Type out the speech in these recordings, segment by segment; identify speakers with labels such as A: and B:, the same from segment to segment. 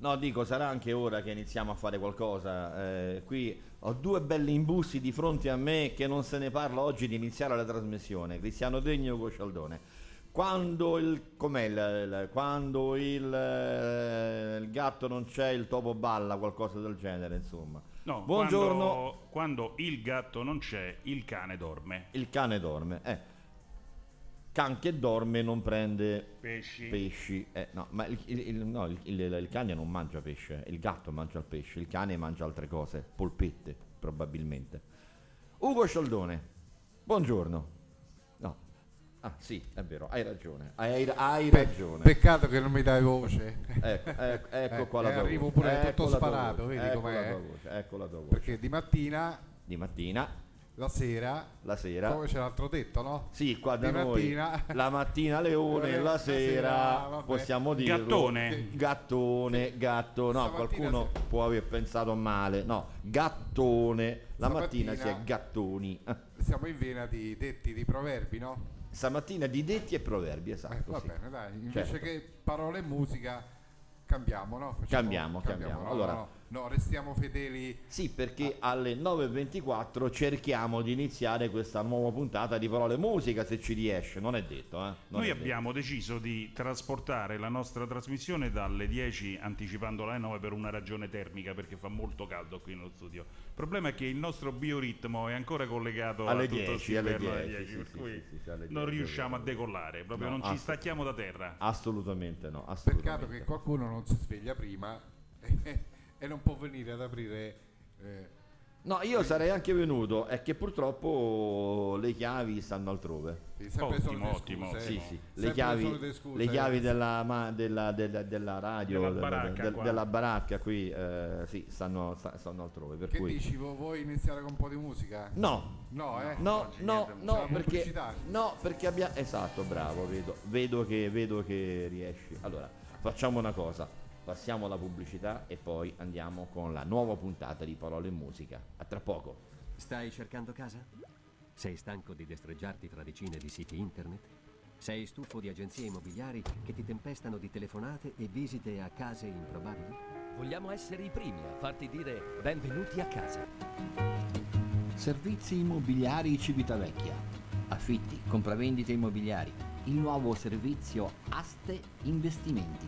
A: No, dico, sarà anche ora che iniziamo a fare qualcosa. Eh, qui ho due belli imbussi di fronte a me che non se ne parla oggi di iniziare la trasmissione. Cristiano Degno e Ugo Cialdone. Quando il, il- quando il, eh, il gatto non c'è, il topo balla, qualcosa del genere, insomma.
B: No,
A: Buongiorno.
B: Quando, quando il gatto non c'è, il cane dorme.
A: Il cane dorme. Eh. Can che dorme non prende
B: Pesci.
A: pesci. Eh, no, ma il, il- il- no, il- il- il cane non mangia pesce, il gatto mangia il pesce, il cane mangia altre cose, polpette probabilmente. Ugo Scialdone, buongiorno. No. Ah sì, è vero, hai ragione. Hai, hai
C: Pe-
A: ragione.
C: peccato che non mi dai voce.
A: Ecco, ecco, ecco
C: Eh,
A: qua la
C: e
A: tua
C: arrivo
A: voce.
C: pure
A: Ecco
C: tutto
A: la
C: sparato,
A: voce,
C: vedi
A: ecco
C: com'è?
A: la tua voce, ecco la tua voce.
C: Perché di mattina,
A: Di mattina,
C: la sera,
A: la sera.
C: come c'è l'altro detto, no?
A: Sì, qua da
C: Di
A: noi
C: mattina.
A: la mattina leone,
C: Eh,
A: la
C: la
A: sera,
C: sera,
A: possiamo dire
B: Gattone.
A: gattone, gatto, no,
C: Stamattina
A: qualcuno
C: si-
A: può aver pensato male, no, gattone, la mattina si è
C: Stamattina-
A: gattoni.
C: Siamo in vena di detti, di proverbi, no?
A: Stamattina di detti e proverbi,
C: Eh,
A: esatto.
C: va
A: sì.
C: bene, dai, invece
A: Certo.
C: che parole e musica cambiamo, no? Facciamo-
A: Cambiamo, cambiamo.
C: no,
A: Allora-
C: no, no, restiamo fedeli.
A: Sì, perché alle 9.24 cerchiamo di iniziare questa nuova puntata di parole e musica, se ci riesce, non è detto. Eh? Non
B: Noi
A: è detto.
B: abbiamo deciso di trasportare la nostra trasmissione dalle 10 anticipandola alle 9 per una ragione termica perché fa molto caldo qui nello studio. Il problema è che il nostro bioritmo è ancora collegato
A: Alle
B: a tutto
A: 10, alle
B: quest'inverno alle
A: 10,
B: 10,
A: sì,
B: per
A: sì,
B: cui
A: sì, sì, sì, alle
B: non
A: 10,
B: riusciamo a decollare, proprio
A: No,
B: non ci stacchiamo da terra.
A: Assolutamente no,
C: Peccato
A: assolutamente.
C: che qualcuno non si sveglia prima e non può venire ad aprire. eh,
A: No, io sarei anche venuto, è che purtroppo le chiavi stanno altrove.
B: Ottimo, ottimo,
C: scuse,
A: Sì, sì, le chiavi, le chiavi
C: eh.
A: della, ma- della- della- della radio,
B: Della
A: della,
B: baracca
A: della baracca qui, eh, sì, stanno, sta- stanno altrove. Per
C: Che
A: cui...
C: dici, vu- vuoi iniziare con un po' di musica?
A: No,
C: No, eh?
A: no,
B: oggi
A: no, no, perché, no, perché abbiamo... Esatto, bravo, vedo, vedo, che, vedo che riesci. Allora, facciamo una cosa, passiamo alla pubblicità e poi andiamo con la nuova puntata di Parole e Musica. A tra poco.
D: Stai cercando casa? Sei stanco di destreggiarti tra decine di siti internet? Sei stufo di agenzie immobiliari che ti tempestano di telefonate e visite a case improbabili?
E: Vogliamo essere i primi a farti dire benvenuti a casa.
F: Servizi immobiliari Civitavecchia. Affitti, compravendite immobiliari. Il nuovo servizio Aste Investimenti.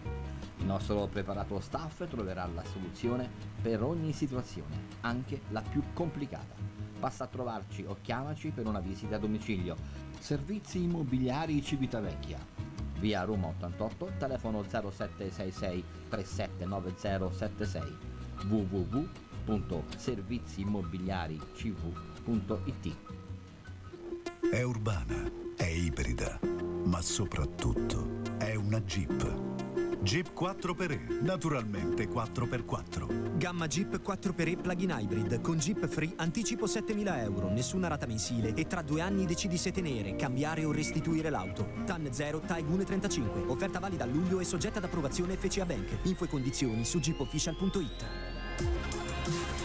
F: Il nostro preparato staff troverà la soluzione per ogni situazione, anche la più complicata. Basta trovarci o chiamaci per una visita a domicilio. Servizi immobiliari Civitavecchia. Via Roma 88, telefono 0766 379076 www.serviziimmobiliaricv.it
G: È urbana, è ibrida, ma soprattutto è una Jeep. Jeep 4xE, naturalmente 4x4.
H: Gamma Jeep 4xE plug-in hybrid con Jeep Free anticipo 7.000 euro, nessuna rata mensile e tra due anni decidi se tenere, cambiare o restituire l'auto. TAN 0 Taigune 35, offerta valida a luglio e soggetta ad approvazione FCA Bank. Info e condizioni su jeepofficial.it.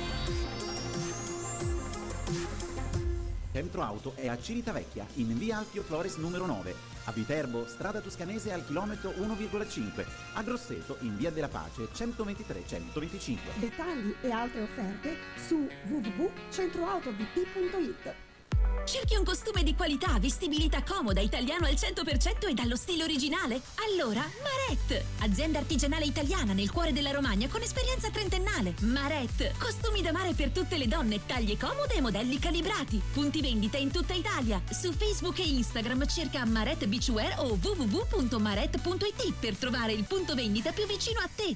I: Centro Auto è a Civitavecchia, in via Alfio Flores numero 9. A Viterbo, strada toscanese al chilometro 1,5. A Grosseto, in via della Pace 123-125.
J: Dettagli e altre offerte su www.centroautovt.it.
K: Cerchi un costume di qualità, vestibilità comoda, italiano al 100% e dallo stile originale? Allora, Maret! Azienda artigianale italiana nel cuore della Romagna con esperienza trentennale. Maret! Costumi da mare per tutte le donne, taglie comode e modelli calibrati. Punti vendita in tutta Italia. Su Facebook e Instagram cerca Maret Beachwear o www.maret.it per trovare il punto vendita più vicino a te.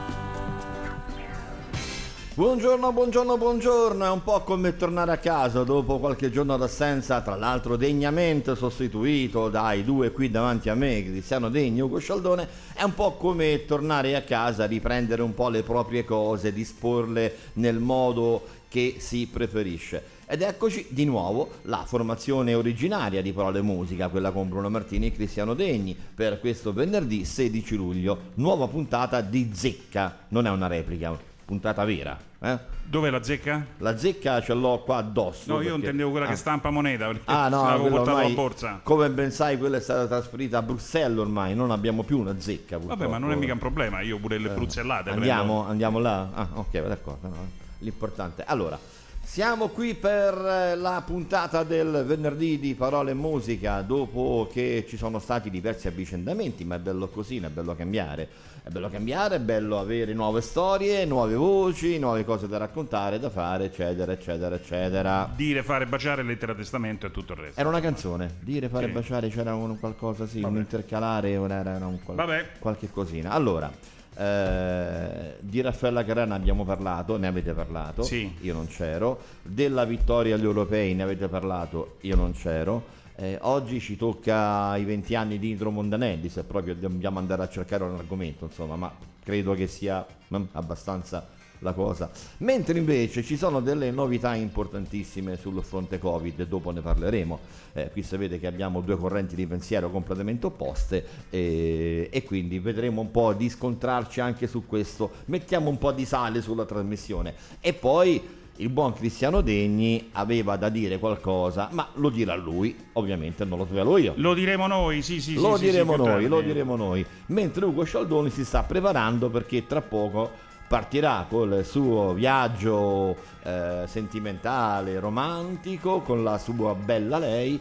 A: Buongiorno, buongiorno, buongiorno. È un po' come tornare a casa dopo qualche giorno d'assenza, tra l'altro degnamente sostituito dai due qui davanti a me, Cristiano Degno e Ugo Scialdone. È un po' come tornare a casa, riprendere un po' le proprie cose, disporle nel modo che si preferisce. Ed eccoci di nuovo la formazione originaria di Parole Musica, quella con Bruno Martini e Cristiano Degni, per questo venerdì 16 luglio, nuova puntata di Zecca, non è una replica, puntata vera. Eh?
B: Dov'è la zecca?
A: La zecca ce l'ho qua addosso.
B: No, io
A: perché-
B: intendevo quella
A: Ah.
B: che stampa moneta perché
A: Ah no,
B: l'avevo portato
A: ormai,
B: a borsa.
A: come ben sai quella è stata trasferita a Bruxelles ormai, non abbiamo più una zecca
B: Vabbè, ma non è mica un problema, io pure le bruzzellate
A: Eh, Andiamo,
B: prendo.
A: andiamo là? Ah, ok, d'accordo. no, L'importante. Allora, siamo qui per eh, la puntata del venerdì di Parole e Musica, dopo che ci sono stati diversi avvicendamenti, ma è bello così, è bello cambiare. È bello cambiare, è bello avere nuove storie, nuove voci, nuove cose da raccontare, da fare, eccetera, eccetera, eccetera.
B: Dire, fare, baciare, lettera testamento e tutto il resto.
A: Era una canzone, dire, fare,
B: Sì.
A: baciare, c'era un qualcosa, sì, un intercalare, un- era, era un qual-
B: Vabbè.
A: qualche cosina. Allora, eh, di Raffaella Carrana abbiamo parlato, ne avete parlato,
B: Sì.
A: io non c'ero. Della vittoria agli europei ne avete parlato, io non c'ero. Eh, oggi ci tocca i 20 anni di Indro Mondanelli, se proprio dobbiamo andare a cercare un argomento, insomma, ma credo che sia mm, abbastanza la cosa. Mentre invece ci sono delle novità importantissime sul fronte Covid, dopo ne parleremo. Eh, qui sapete che abbiamo due correnti di pensiero completamente opposte e, e quindi vedremo un po' di scontrarci anche su questo. Mettiamo un po' di sale sulla trasmissione e poi il buon Cristiano Degni aveva da dire qualcosa, ma lo dirà lui, ovviamente non lo svelo io.
B: Lo diremo noi, sì, sì,
A: Lo
B: sì,
A: diremo
B: sì, più
A: noi, lo diremo noi. Mentre Ugo Scialdoni si sta preparando perché tra poco partirà col suo viaggio eh, sentimentale, romantico, con la sua bella lei.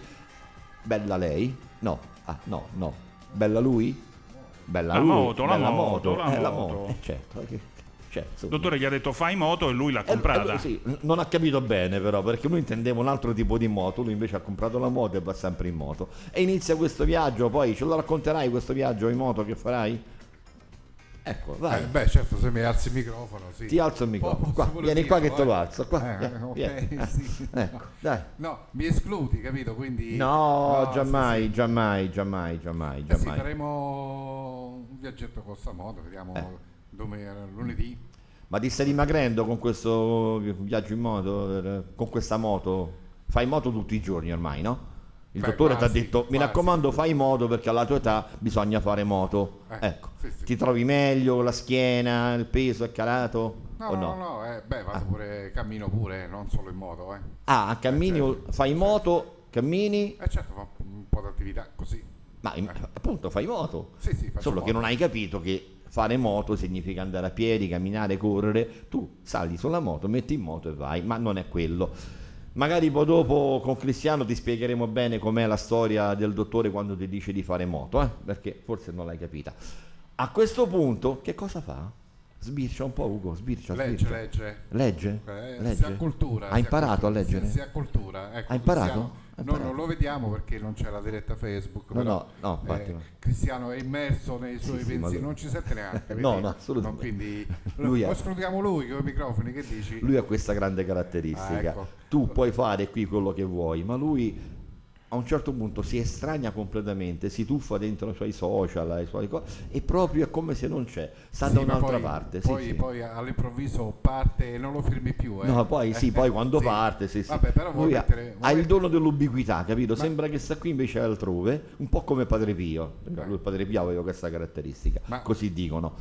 A: Bella lei? No, ah, no, no. Bella lui? Bella
B: La
A: lui,
B: moto, la
A: bella
B: moto, la
A: eh, la
B: moto.
A: moto. Eh, certo, cioè,
B: Il
A: insomma.
B: dottore gli ha detto fai moto e lui l'ha
A: Eh,
B: comprata.
A: eh, sì, non ha capito bene però perché lui intendeva un altro tipo di moto, lui invece ha comprato la moto e va sempre in moto. E inizia questo viaggio, poi ce lo racconterai questo viaggio in moto che farai? Ecco, vai.
C: Eh, beh, certo, se mi alzi il microfono, sì.
A: Ti alzo il microfono. Qua, vieni qua che te lo
C: eh.
A: alzo. Qua,
C: Eh,
A: vieni.
C: sì.
A: Ecco, dai.
C: No, mi escludi, capito? Quindi...
A: No,
C: sì,
A: giammai,
C: sì.
A: giammai, giammai, giammai,
C: Eh sì,
A: giammai.
C: faremo un viaggetto con sta moto, vediamo
A: Eh.
C: dove lunedì.
A: Ma ti stai dimagrendo con questo viaggio in moto, eh, con questa moto? Fai moto tutti i giorni ormai, no? Il
C: Beh,
A: dottore ti ha detto, mi
C: quasi.
A: raccomando fai moto perché alla tua età bisogna fare moto.
C: Eh,
A: ecco,
C: sì, sì.
A: ti trovi meglio, la schiena, il peso è calato?
C: No, no,
A: no?
C: no, eh, beh, vado pure, cammino pure, non solo in moto, eh.
A: Ah, cammini,
C: Eh, certo,
A: fai moto, cammini,
C: Eh certo, fa un po' di attività così.
A: ma in- appunto fai moto.
C: Sì, sì,
A: Solo che
C: moto.
A: non hai capito che fare moto significa andare a piedi, camminare, correre. Tu sali sulla moto, metti in moto e vai, ma non è quello. Magari poi dopo con Cristiano ti spiegheremo bene com'è la storia del dottore quando ti dice di fare moto, eh? perché forse non l'hai capita. A questo punto, che cosa fa? Sbircia un po' Ugo, sbircia,
C: Legge,
A: sbircia.
C: legge.
A: Legge?
C: Eh,
A: Legge?
C: Si ha cultura.
A: Ha imparato
C: cultura,
A: a leggere?
C: Si, si ha cultura. Ecco,
A: Ha imparato? Ha
C: Noi non lo vediamo perché non c'è la diretta Facebook.
A: No,
C: però,
A: no, no,
C: eh,
A: no.
C: Cristiano è immerso nei suoi
A: sì,
C: pensieri,
A: lui-
C: non ci sente neanche.
A: No, no, assolutamente.
C: quindi
A: Lui
C: lo escludiamo lui con i microfoni, che dici?
A: Lui ha questa grande caratteristica.
C: Ah, ecco.
A: Tu puoi fare qui quello che vuoi, ma lui a un certo punto si estranea completamente, si tuffa dentro i suoi social, ai suoi co- e proprio è come se non c'è, sta
C: Sì,
A: da
C: ma
A: un'altra
C: poi,
A: parte.
C: Poi,
A: sì.
C: poi all'improvviso parte e non lo firmi più. Eh.
A: No, poi sì,
C: Eh,
A: poi quando parte, sì, sì.
C: Vabbè, però vuoi
A: Lui ha,
C: mettere, vuoi
A: ha il dono dell'ubiquità, capito? Sembra che sta qui invece è altrove, un po' come Padre Pio. Lui, Padre Pio aveva questa caratteristica,
C: Ma-
A: così dicono.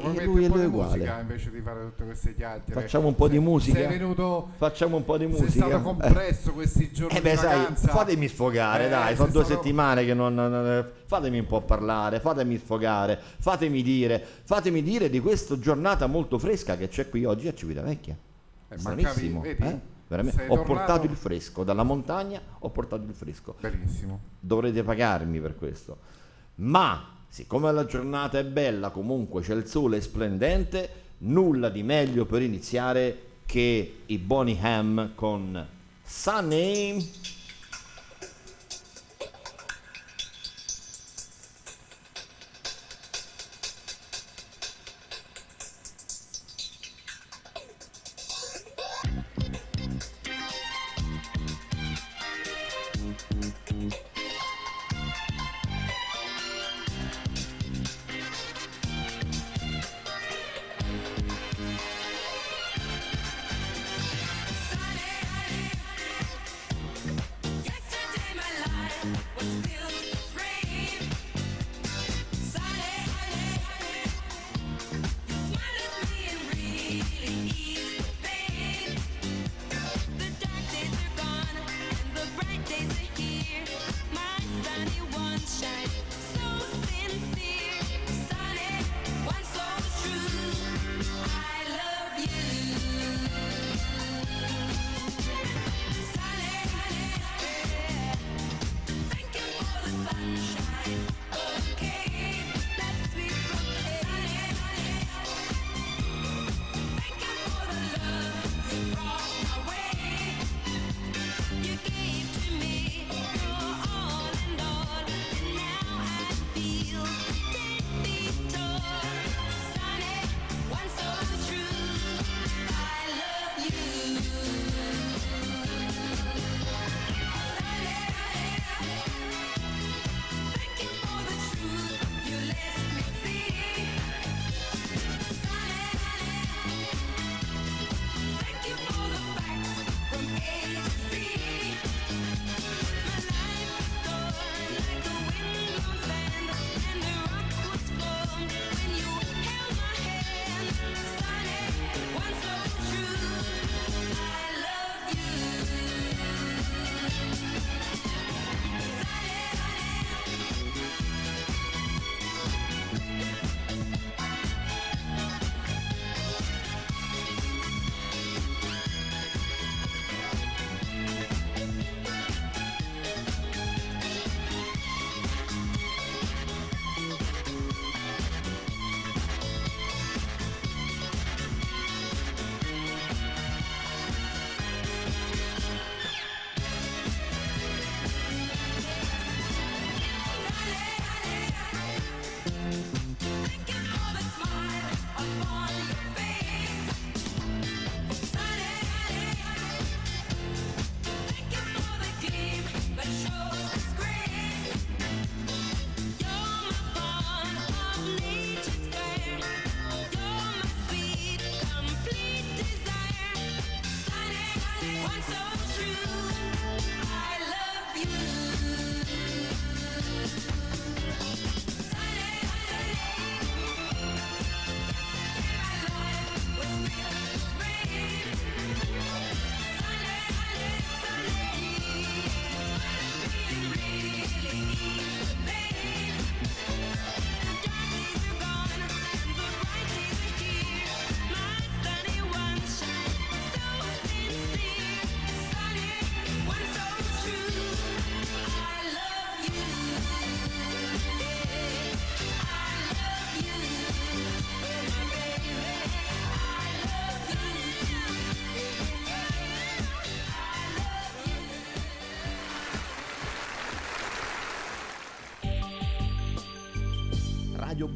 C: Ma
A: E, lui,
C: un po' di musica
A: uguale.
C: invece di fare tutte queste chiacchiere?
A: Facciamo un po' di
C: Sei-
A: musica?
C: Sei venuto
A: Facciamo un po' di
C: Sei
A: musica.
C: stato
A: Eh.
C: compresso questi giorni
A: Eh beh, sai, fatemi sfogare,
C: Eh,
A: dai, sono
C: sei
A: due
C: stato-
A: settimane che non, Fatemi un po' parlare, fatemi sfogare, fatemi dire, fatemi dire di questa giornata molto fresca che c'è qui oggi a Civitavecchia.
C: Eh,
A: Stranissimo,
C: vedi?
A: eh? Veramente.
C: Sei
A: Ho
C: tornato-
A: portato il fresco, dalla montagna ho portato il fresco.
C: Benissimo.
A: Dovrete pagarmi per questo. Ma, siccome la giornata è bella, comunque c'è il sole splendente, nulla di meglio per iniziare che i Bonnie Ham con Sunny.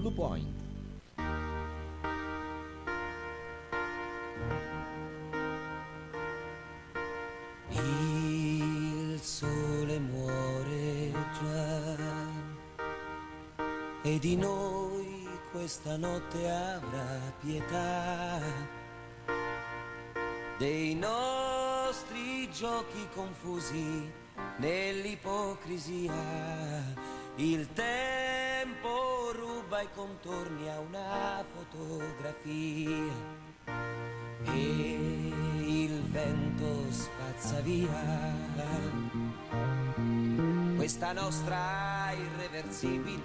L: Blue Point.
M: Il sole muore già e di noi questa notte avrà pietà dei nostri giochi confusi nell'ipocrisia. Il tempo fotografia e il vento spazza via questa nostra irreversibile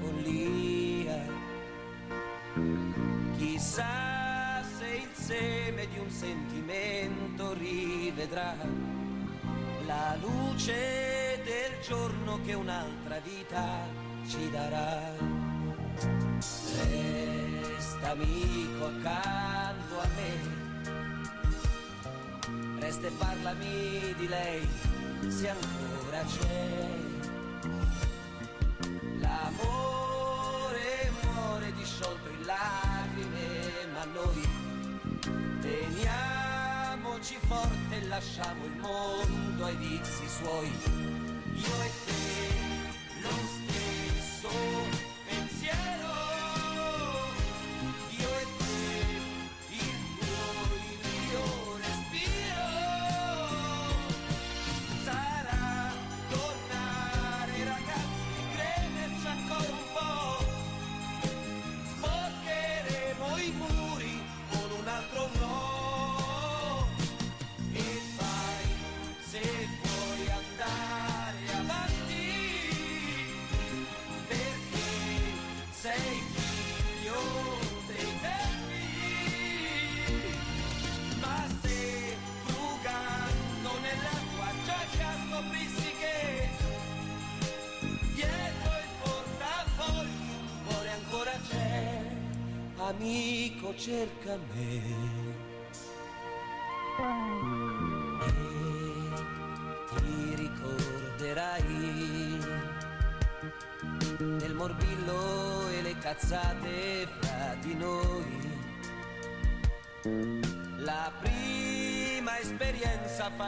M: follia. Chissà se il seme di un sentimento rivedrà la luce del giorno che un'altra vita ci darà. Resta amico accanto a me, resta e parlami di lei se ancora c'è. L'amore muore disciolto in lacrime, ma noi teniamoci forte e lasciamo il mondo ai vizi suoi. Io e te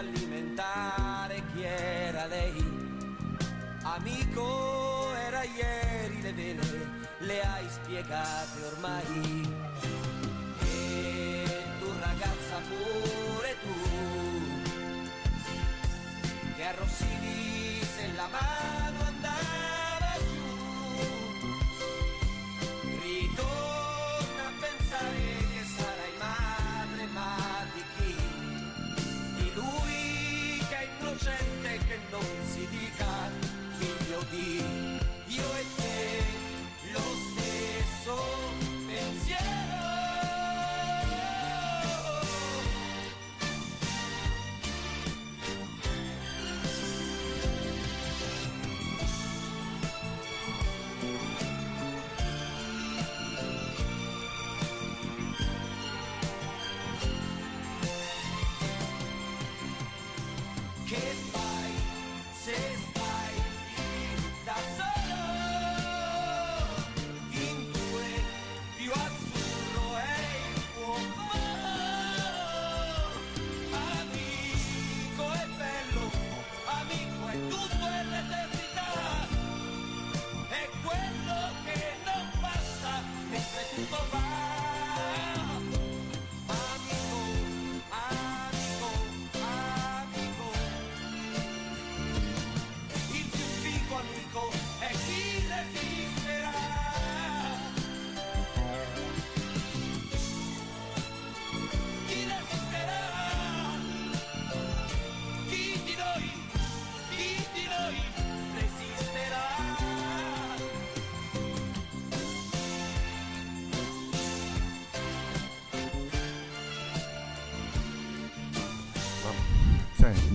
M: esperienza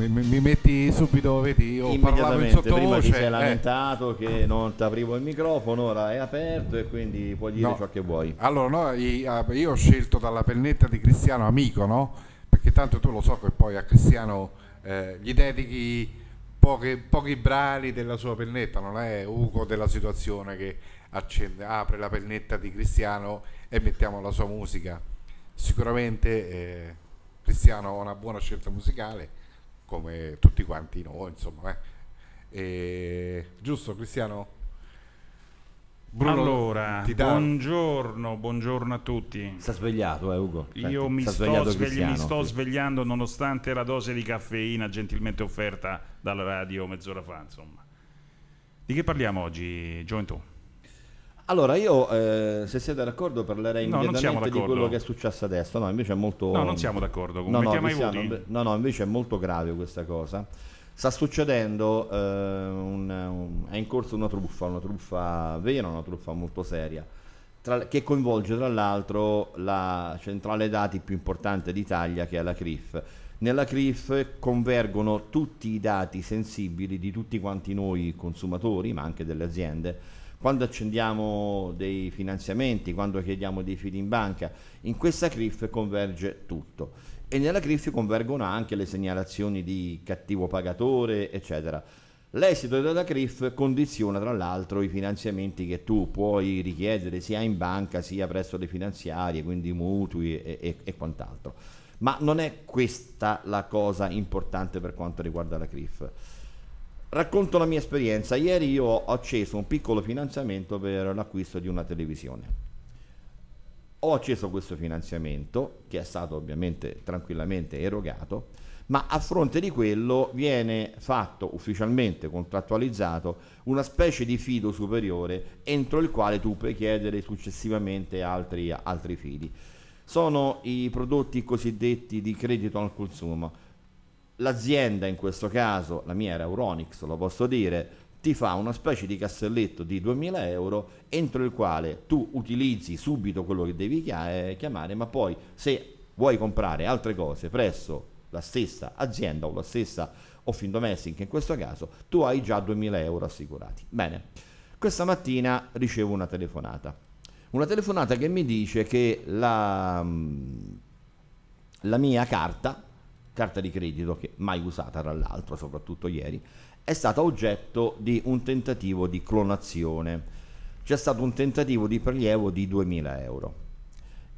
C: mi, mi- metti subito, vedi, io parlavo in
A: Immediatamente, prima
C: sottovoce.
A: ti sei
C: eh.
A: lamentato che non ti aprivo il microfono, ora è aperto e quindi puoi dire
C: No.
A: ciò che vuoi.
C: Allora, no, ah, io ho scelto dalla pennetta di Cristiano Amico, no? Perché tanto tu lo so che poi a Cristiano eh, gli dedichi poche- pochi brani della sua pennetta, non è Ugo della situazione che accende- apre la pennetta di Cristiano e mettiamo la sua musica. Sicuramente eh, Cristiano ha una buona scelta musicale, come tutti quanti noi, insomma. eh. E- giusto Cristiano? Bruno,
B: allora,
C: ti dà-
B: buongiorno, buongiorno a tutti.
A: Sta svegliato, eh, Ugo.
B: Io
A: Senti,
B: mi
A: sta
B: sto, svegli- mi sto svegliando nonostante la dose di caffeina gentilmente offerta dalla radio mezz'ora fa, insomma. Di che parliamo oggi, Gioventù?
A: Allora, io, eh, se siete d'accordo, parlerei
B: No, siamo
A: immediatamente di quello che è successo adesso. No, invece è molto.
B: No, non siamo d'accordo.
A: No, no, inve- no, no, invece è molto grave questa cosa. Sta succedendo, eh, un- un- è in corso una truffa, una truffa vera, una truffa molto seria, tra- che coinvolge tra l'altro la centrale dati più importante d'Italia che è la CRIF. Nella CRIF convergono tutti i dati sensibili di tutti quanti noi consumatori, ma anche delle aziende, quando accendiamo dei finanziamenti, quando chiediamo dei fidi in banca, in questa CRIF converge tutto. E nella CRIF convergono anche le segnalazioni di cattivo pagatore, eccetera. L'esito della CRIF condiziona tra l'altro i finanziamenti che tu puoi richiedere sia in banca sia presso le finanziarie, quindi mutui e, e- e quant'altro. Ma non è questa la cosa importante per quanto riguarda la CRIF. Racconto la mia esperienza. Ieri io ho acceso un piccolo finanziamento per l'acquisto di una televisione. Ho acceso questo finanziamento, che è stato ovviamente tranquillamente erogato, ma a fronte di quello viene fatto ufficialmente, contrattualizzato, una specie di fido superiore entro il quale tu puoi chiedere successivamente altri, altri fidi. Sono i prodotti cosiddetti di credito al consumo. L'azienda in questo caso, la mia era Euronix, lo posso dire, ti fa una specie di casselletto di 2000 euro entro il quale tu utilizzi subito quello che devi eh, chiamare, ma poi se vuoi comprare altre cose presso la stessa azienda o la stessa Domestic in questo caso, tu hai già 2000 euro assicurati. Bene, questa mattina ricevo una telefonata. Una telefonata che mi dice che la, mm, la mia carta, carta di credito che mai usata tra l'altro, soprattutto ieri, è stata oggetto di un tentativo di clonazione. C'è stato un tentativo di prelievo di 2000 euro.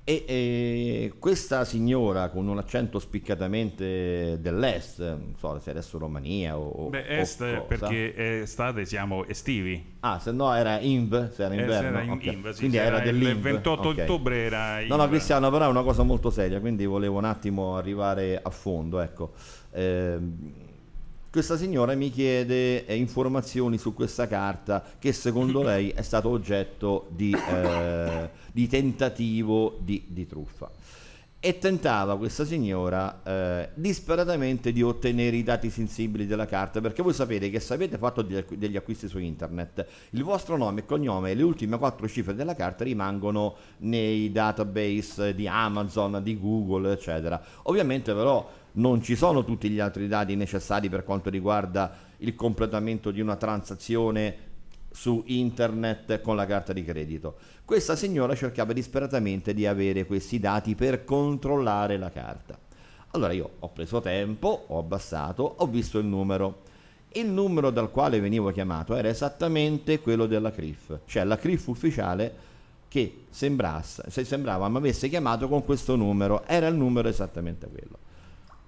A: E eh, questa signora con un accento spiccatamente dell'est, non so se adesso Romania o,
B: Beh,
A: o
B: est
A: cosa.
B: perché estate siamo estivi.
A: Ah, se no era INV, se era
B: Eh,
A: inverno.
B: se era in-
A: ok.
B: INV, sì,
A: quindi era
B: era il
A: dell'INV.
B: 28
A: ok.
B: ottobre era
A: No, no,
B: INV.
A: Cristiano, però è una cosa molto seria, quindi volevo un attimo arrivare a fondo, ecco. Ehm, questa signora mi chiede eh, informazioni su questa carta che secondo lei è stato oggetto di, eh, di tentativo di, di truffa. E tentava questa signora eh, disperatamente di ottenere i dati sensibili della carta, perché voi sapete che se avete fatto degli acqu- degli acquisti su internet, il vostro nome e cognome e le ultime quattro cifre della carta rimangono nei database di Amazon, di Google, eccetera. Ovviamente però non ci sono tutti gli altri dati necessari per quanto riguarda il completamento di una transazione su internet con la carta di credito. Questa signora cercava disperatamente di avere questi dati per controllare la carta. Allora io ho preso tempo, ho abbassato, ho visto il numero. Il numero dal quale venivo chiamato era esattamente quello della CRIF, cioè la CRIF ufficiale che se sembrava mi avesse chiamato con questo numero, era il numero esattamente quello.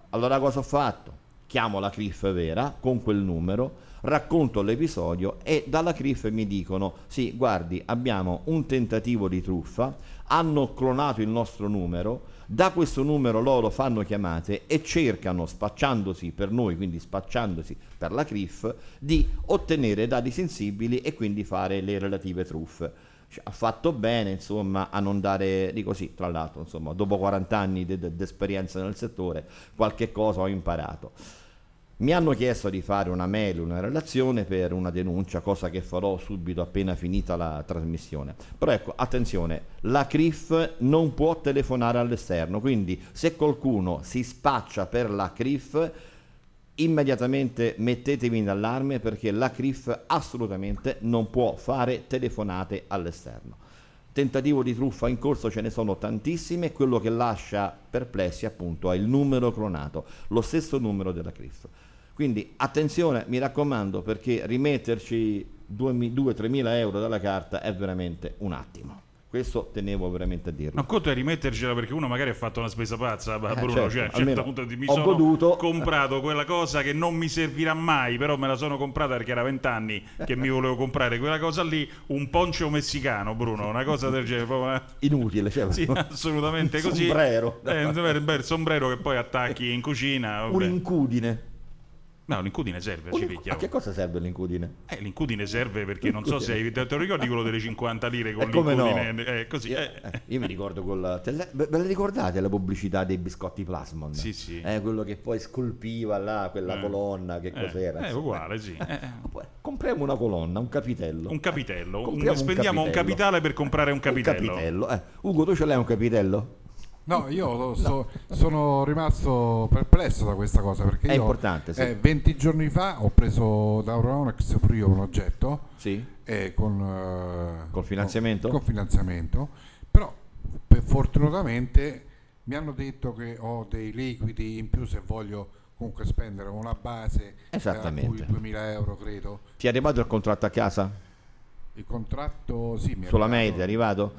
A: Allora cosa ho fatto? Chiamo la CRIF vera con quel numero, racconto l'episodio e dalla CRIF mi dicono sì, guardi, abbiamo un tentativo di truffa, hanno clonato il nostro numero, da questo numero loro fanno chiamate e cercano, spacciandosi per noi, quindi spacciandosi per la CRIF, di ottenere dati sensibili e quindi fare le relative truffe. Cioè, ha fatto bene insomma a non dare di così tra l'altro insomma dopo 40 anni di esperienza nel settore qualche cosa ho imparato mi hanno chiesto di fare una mail, una relazione per una denuncia, cosa che farò subito appena finita la trasmissione. Però ecco, attenzione, la CRIF non può telefonare all'esterno, quindi se qualcuno si spaccia per la CRIF, immediatamente mettetevi in allarme perché la CRIF assolutamente non può fare telefonate all'esterno. Tentativo di truffa in corso ce ne sono tantissime, quello che lascia perplessi appunto è il numero clonato, lo stesso numero della CRIF. Quindi attenzione, mi raccomando, perché rimetterci 2-3 mila euro dalla carta è veramente un attimo. Questo tenevo veramente a dirlo.
B: Ma un conto è rimettercela perché uno magari ha fatto una spesa pazza,
A: Eh,
B: Bruno,
A: certo,
B: cioè, a un certo punto mi
A: ho
B: sono
A: goduto.
B: comprato quella cosa che non mi servirà mai, però me la sono comprata perché era vent'anni che mi volevo comprare quella cosa lì, un poncio messicano, Bruno, una cosa del genere, una-
A: Inutile, cioè,
B: Sì, assolutamente
A: un
B: così.
A: sombrero.
B: Eh, un bel- sombrero che poi attacchi in cucina. vabbè.
A: Un'incudine.
B: No, l'incudine serve, ci picchia.
A: A che cosa serve l'incudine?
B: Eh, l'incudine serve perché non so se hai, te lo ricordi quello delle 50 lire con
A: Eh, come no?
B: l'incudine? Eh, così, eh.
A: Eh, io mi ricordo le- ve ve le ricordate la pubblicità dei biscotti Plasmon?
B: Sì, sì.
A: Eh, quello che poi scolpiva là quella
B: Eh.
A: colonna, che
B: Eh,
A: cos'era?
B: eh,
A: insomma.
B: uguale, sì. Eh, eh.
A: Compriamo una colonna, un capitello.
B: Un capitello, un-
A: un
B: spendiamo un
A: capitello.
B: capitale per comprare un capitello.
A: Un capitello. eh. Ugo, tu ce l'hai un capitello?
C: No, io so- sono rimasto perplesso da questa cosa perché
A: È
C: io
A: importante, sì.
C: eh, 20 giorni fa ho preso da Euronics pure io un oggetto
A: Sì.
C: eh, con, eh,
A: finanziamento?
C: Con, con finanziamento, però per- fortunatamente mi hanno detto che ho dei liquidi in più se voglio comunque spendere una base
A: Esattamente.
C: a cui 2000 euro credo.
A: Ti è arrivato il contratto a casa?
C: Il contratto sì, mi è
A: Sulla mail è arrivato?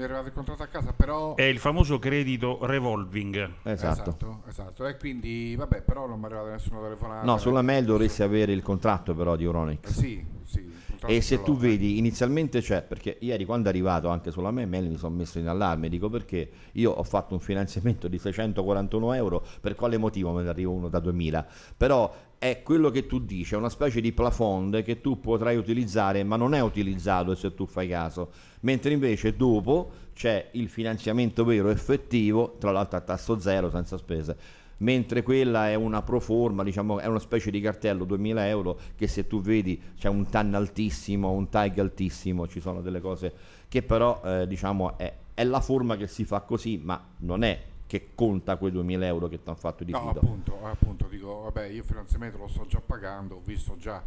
C: Mi è arrivato il contratto a casa, però
B: È il famoso credito revolving.
A: Esatto.
C: esatto, esatto. E quindi vabbè, però non mi è arrivata nessuna telefonata.
A: No, sulla mail dovresti avere il contratto però di Euronics.
C: Eh, sì, sì,
A: E se tu
C: l'ho.
A: vedi, inizialmente c'è, perché ieri quando è arrivato anche sulla mia mail mi sono messo in allarme, dico perché io ho fatto un finanziamento di 641 euro, per quale motivo me ne arriva uno da 2000? Però è quello che tu dici, è una specie di plafond che tu potrai utilizzare, ma non è utilizzato se tu fai caso, mentre invece dopo c'è il finanziamento vero effettivo, tra l'altro a tasso zero, senza spese mentre quella è una pro forma, diciamo, è una specie di cartello 2000 euro che se tu vedi c'è un TAN altissimo, un TAG altissimo, ci sono delle cose che però eh, diciamo è, è la forma che si fa così, ma non è che conta quei 2000 euro che ti hanno fatto di
C: No,
A: fido.
C: appunto, appunto, dico, vabbè, io il finanziamento lo sto già pagando, ho visto già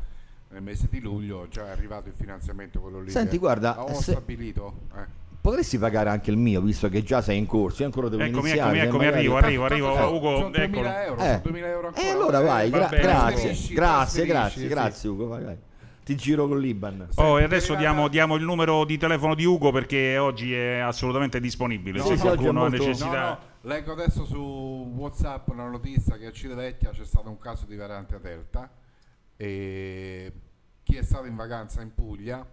C: nel mese di luglio, già è arrivato il finanziamento quello lì.
A: Senti, guarda,
C: ho
A: se-
C: stabilito. eh.
A: Potresti pagare anche il mio, visto che già sei in corso, io ancora devo
B: Eccomi,
A: iniziare.
B: eccomi, eccomi, arrivo, arrivo, arrivo,
C: tanto
B: Ugo,
C: sono 2000
B: eccolo.
C: euro,
A: Eh.
C: sono 2000 euro
A: E
C: ancora.
A: allora vai,
B: va
A: gra-
B: bene,
A: grazie, grazie, grazie,
C: sì.
A: grazie Ugo, vai, vai. Ti giro con l'Iban.
B: Oh, e adesso diamo, diamo il numero di telefono di Ugo perché oggi è assolutamente disponibile.
A: Sì,
B: Se qualcuno ha necessità.
C: No, no, leggo adesso su WhatsApp una notizia che a Civitavecchia c'è stato un caso di variante Delta e chi è stato in vacanza in Puglia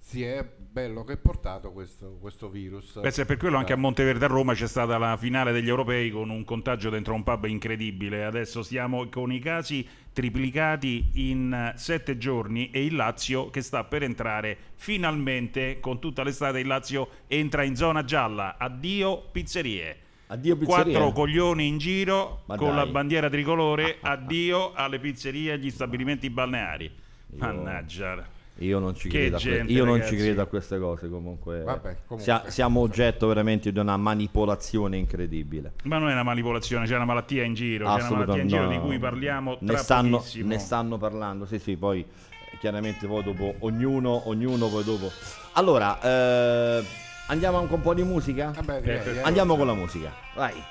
C: si è bello che portato questo, questo virus.
B: Beh, se per quello anche a Monteverde a Roma c'è stata la finale degli europei con un contagio dentro un pub incredibile. Adesso stiamo con i casi triplicati in eh, sette giorni e il Lazio che sta per entrare finalmente con tutta l'estate il Lazio entra in zona gialla. Addio pizzerie.
A: Addio pizzeria.
B: Quattro coglioni in giro
A: Ma
B: con
A: dai.
B: la bandiera tricolore. Addio alle pizzerie e agli stabilimenti balneari. Mannaggia.
A: Io non ci credo, a, que-
B: gente,
A: io non ci credo a queste cose comunque.
C: Vabbè, comunque.
A: Sia- siamo oggetto veramente di una manipolazione incredibile.
B: Ma non è una manipolazione, c'è una malattia in giro, c'è una malattia in giro
A: no.
B: di cui parliamo
A: ne
B: tra
A: stanno, ne stanno parlando, sì sì, poi chiaramente poi dopo ognuno, ognuno poi dopo. Allora, eh, andiamo anche un po' di musica?
C: Vabbè, direi, eh.
A: Andiamo con la musica, vai.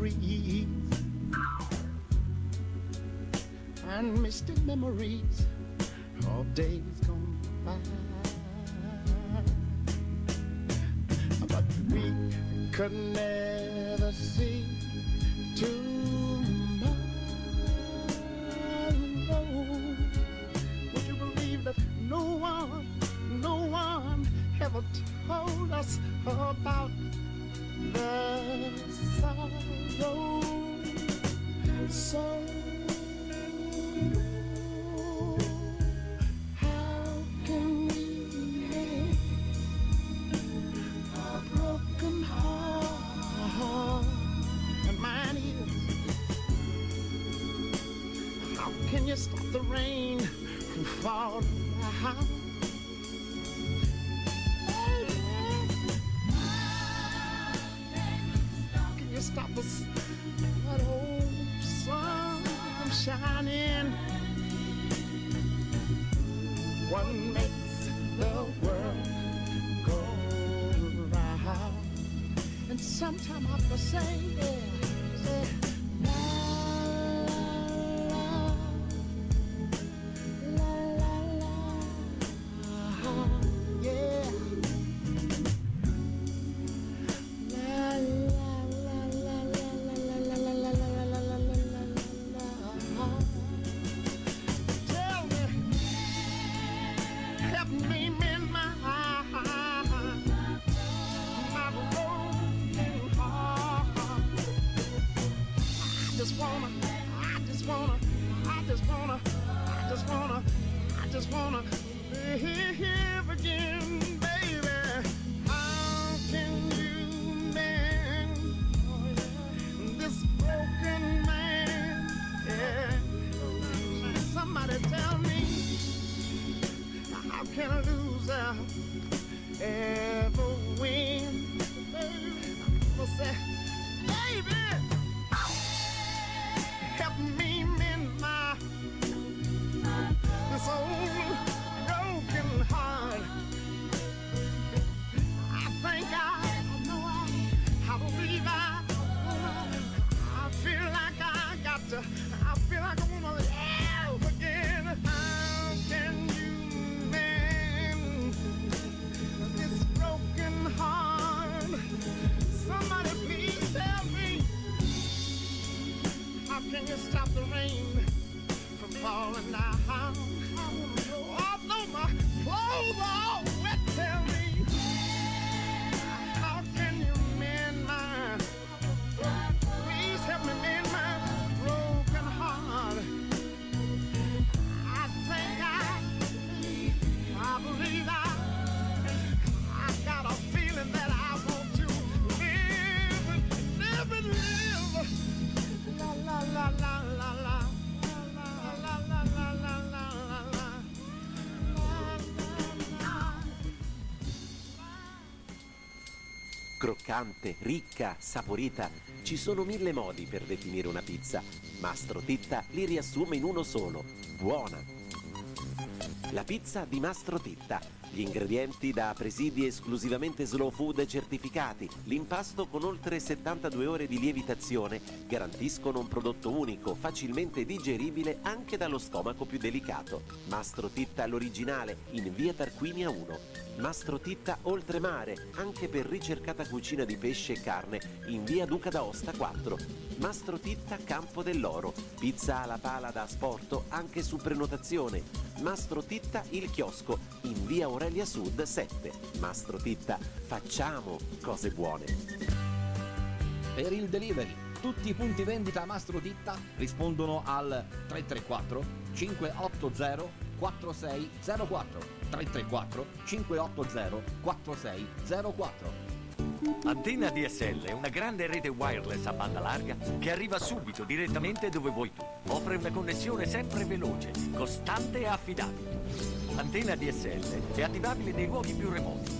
L: trees and misty memories of days gone by. But we connect.
N: croccante, ricca, saporita. Ci sono mille modi per definire una pizza. Mastro Titta li riassume in uno solo. Buona. La pizza di Mastro Titta gli ingredienti da presidi esclusivamente slow food certificati. L'impasto con oltre 72 ore di lievitazione garantiscono un prodotto unico, facilmente digeribile anche dallo stomaco più delicato. Mastro Titta l'originale in via Tarquinia 1. Mastro Titta Oltremare, anche per ricercata cucina di pesce e carne, in via Duca d'Aosta 4. Mastro Titta Campo dell'Oro, pizza alla pala da asporto anche su prenotazione. Mastro Titta Il Chiosco, in via Aurelia Sud 7. Mastro Titta, facciamo cose buone.
A: Per il delivery, tutti i punti vendita Mastro Ditta rispondono al 334 580 4604 334 580 4604
E: Antenna DSL è una grande rete wireless a banda larga che arriva subito direttamente dove vuoi tu. Offre una connessione sempre veloce, costante e affidabile. Antenna DSL è attivabile nei luoghi più remoti,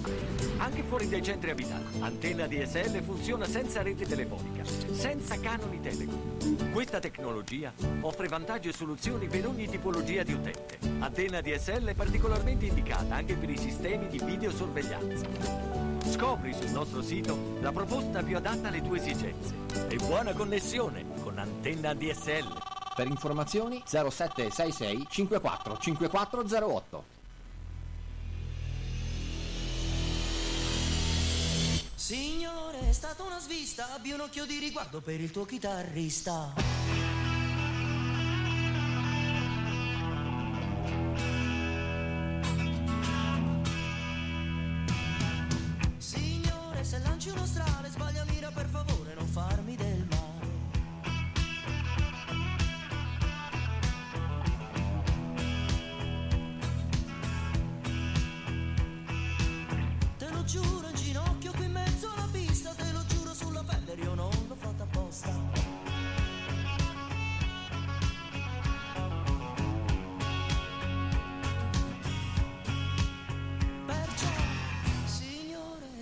E: anche fuori dai centri abitati. Antenna DSL funziona senza rete telefonica, senza canoni Telecom. Questa tecnologia offre vantaggi e soluzioni per ogni tipologia di utente. Antenna DSL è particolarmente indicata anche per i sistemi di videosorveglianza. Scopri sul nostro sito la proposta più adatta alle tue esigenze. E buona connessione con Antenna DSL.
A: Per informazioni 0766 54 5408
O: Signore, è stata una svista, abbi un occhio di riguardo per il tuo chitarrista.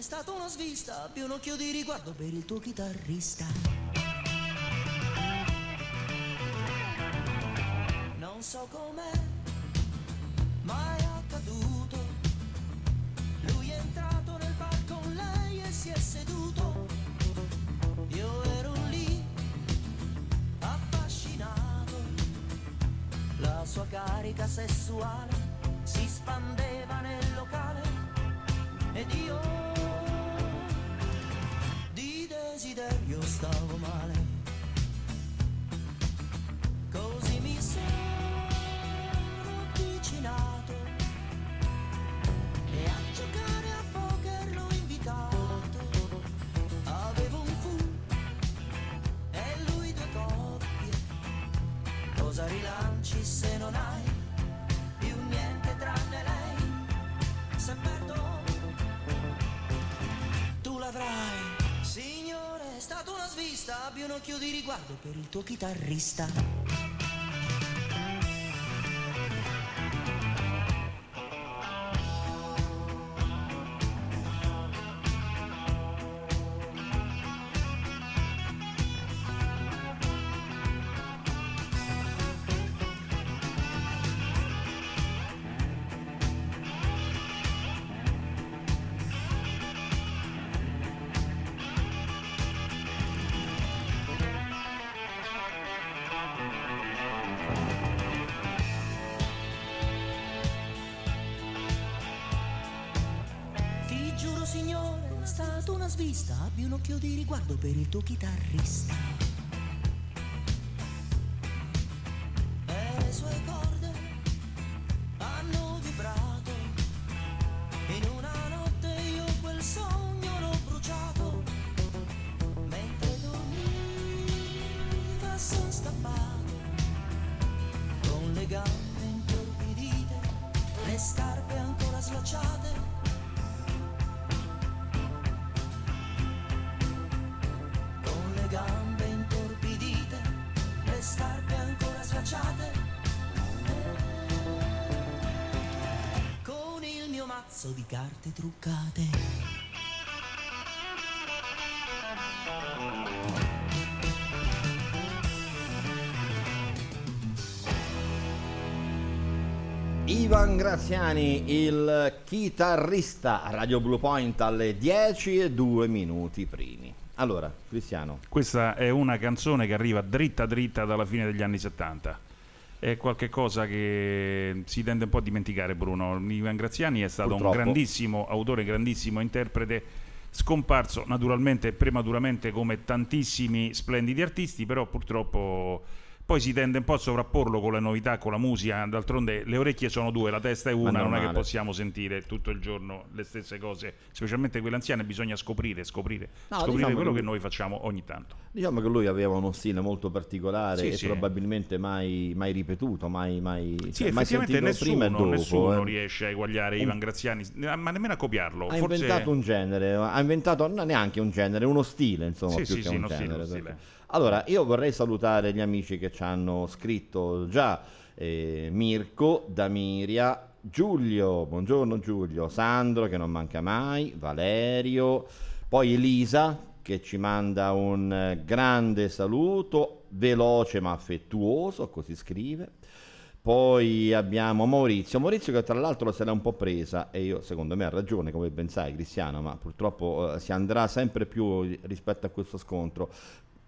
O: Stata una svista, abbi un occhio di riguardo per il tuo chitarrista. Non so com'è, ma è accaduto. Lui è entrato nel bar con lei e si è seduto. Io ero lì, affascinato. La sua carica sessuale si spandeva nel locale. Ed io desiderio stavo male. Così mi sono avvicinato e a giocare a poker l'ho invitato. Avevo un fu e lui due coppie. Cosa rilanci se non hai più niente tranne lei? Se perdo tu l'avrai. Signore, è stata una svista, abbi un occhio di riguardo per il tuo chitarrista. Svista, abbi un occhio di riguardo per il tuo chitarrista.
A: Graziani, il chitarrista a Radio Blue Point alle 10 e 2 minuti primi. Allora, Cristiano,
B: Questa è una canzone che arriva dritta dritta dalla fine degli anni 70. È qualcosa che si tende un po' a dimenticare, Bruno. Ivan Graziani è stato
A: Purtroppo.
B: un grandissimo autore, grandissimo interprete, scomparso naturalmente e prematuramente come tantissimi splendidi artisti, però purtroppo poi si tende un po' a sovrapporlo con le novità, con la musica. D'altronde le orecchie sono due, la testa è una, non è che possiamo sentire tutto il giorno le stesse cose, specialmente quelle anziane, bisogna scoprire, scoprire,
A: No,
B: scoprire
A: diciamo
B: quello
A: che-
B: che noi facciamo ogni tanto.
A: diciamo che lui aveva uno stile molto particolare
B: Sì,
A: e
B: sì.
A: probabilmente mai, mai ripetuto, mai, mai,
B: Sì,
A: cioè, mai
B: effettivamente
A: sentito prima e
B: nessuno,
A: dopo.
B: nessuno
A: eh.
B: riesce a eguagliare
A: Un-
B: Ivan Graziani, ma nemmeno a copiarlo.
A: Ha
B: Forse...
A: inventato un genere, ha inventato non neanche un genere, uno stile, insomma,
B: Sì,
A: più
B: sì,
A: che
B: sì,
A: un
B: uno stile,
A: genere.
B: uno
A: perché-
B: stile.
A: Allora, io vorrei salutare gli amici che ci hanno scritto già, eh, Mirko, Damiria, Giulio, buongiorno Giulio, Sandro che non manca mai, Valerio, poi Elisa che ci manda un grande saluto, veloce ma affettuoso, così scrive. Poi abbiamo Maurizio, Maurizio che tra l'altro se l'è un po' presa e io secondo me ha ragione come ben sai Cristiano, ma purtroppo eh, si andrà sempre più rispetto a questo scontro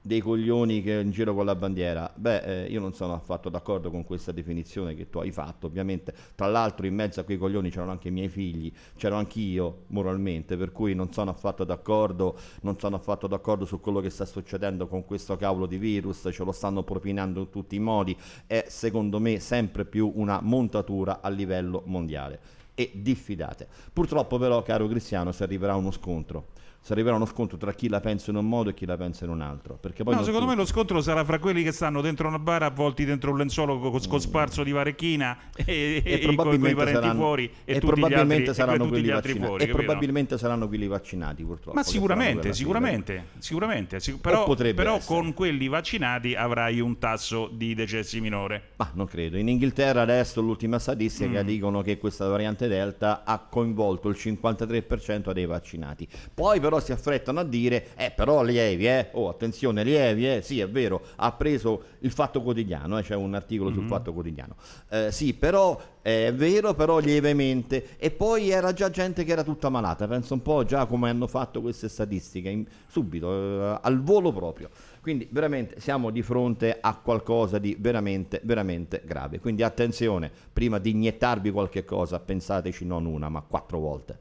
A: dei coglioni che in giro con la bandiera. Beh, eh, io non sono affatto d'accordo con questa definizione che tu hai fatto, ovviamente. Tra l'altro in mezzo a quei coglioni c'erano anche i miei figli, c'ero anch'io moralmente, per cui non sono affatto d'accordo, non sono affatto d'accordo su quello che sta succedendo con questo cavolo di virus, ce lo stanno propinando in tutti i modi, è secondo me sempre più una montatura a livello mondiale. E diffidate. Purtroppo però, caro Cristiano, si arriverà a uno scontro. Si arriverà uno scontro tra chi la pensa in un modo e chi la pensa in un altro. Perché poi
B: No, secondo me
A: tutti-
B: lo scontro sarà fra quelli che stanno dentro una bara avvolti dentro un lenzuolo co- co- cosparso di varecchina e, e,
A: e
B: con i parenti
A: saranno,
B: fuori e,
A: e probabilmente
B: altri,
A: saranno quelli
B: gli altri
A: vaccinati
B: fuori,
A: e probabilmente saranno quelli vaccinati purtroppo
B: Ma sicuramente, sicuramente, sicuramente, sic- però, però con quelli vaccinati avrai un tasso di decessi minore.
A: Ma non credo. In Inghilterra adesso l'ultima statistica
B: Mm.
A: dicono che questa variante Delta ha coinvolto il 53% dei vaccinati. Poi però si affrettano a dire, eh però lievi, eh, oh attenzione lievi, eh, sì è vero, ha preso il Fatto Quotidiano, eh, c'è un articolo sul
B: Mhm.
A: Fatto Quotidiano. Eh, sì, però è vero, però lievemente. E poi era già gente che era tutta malata, penso un po' già come hanno fatto queste statistiche, in- subito, eh, al volo proprio. Quindi veramente siamo di fronte a qualcosa di veramente, veramente grave. Quindi attenzione, prima di iniettarvi qualche cosa, pensateci non una, ma quattro volte.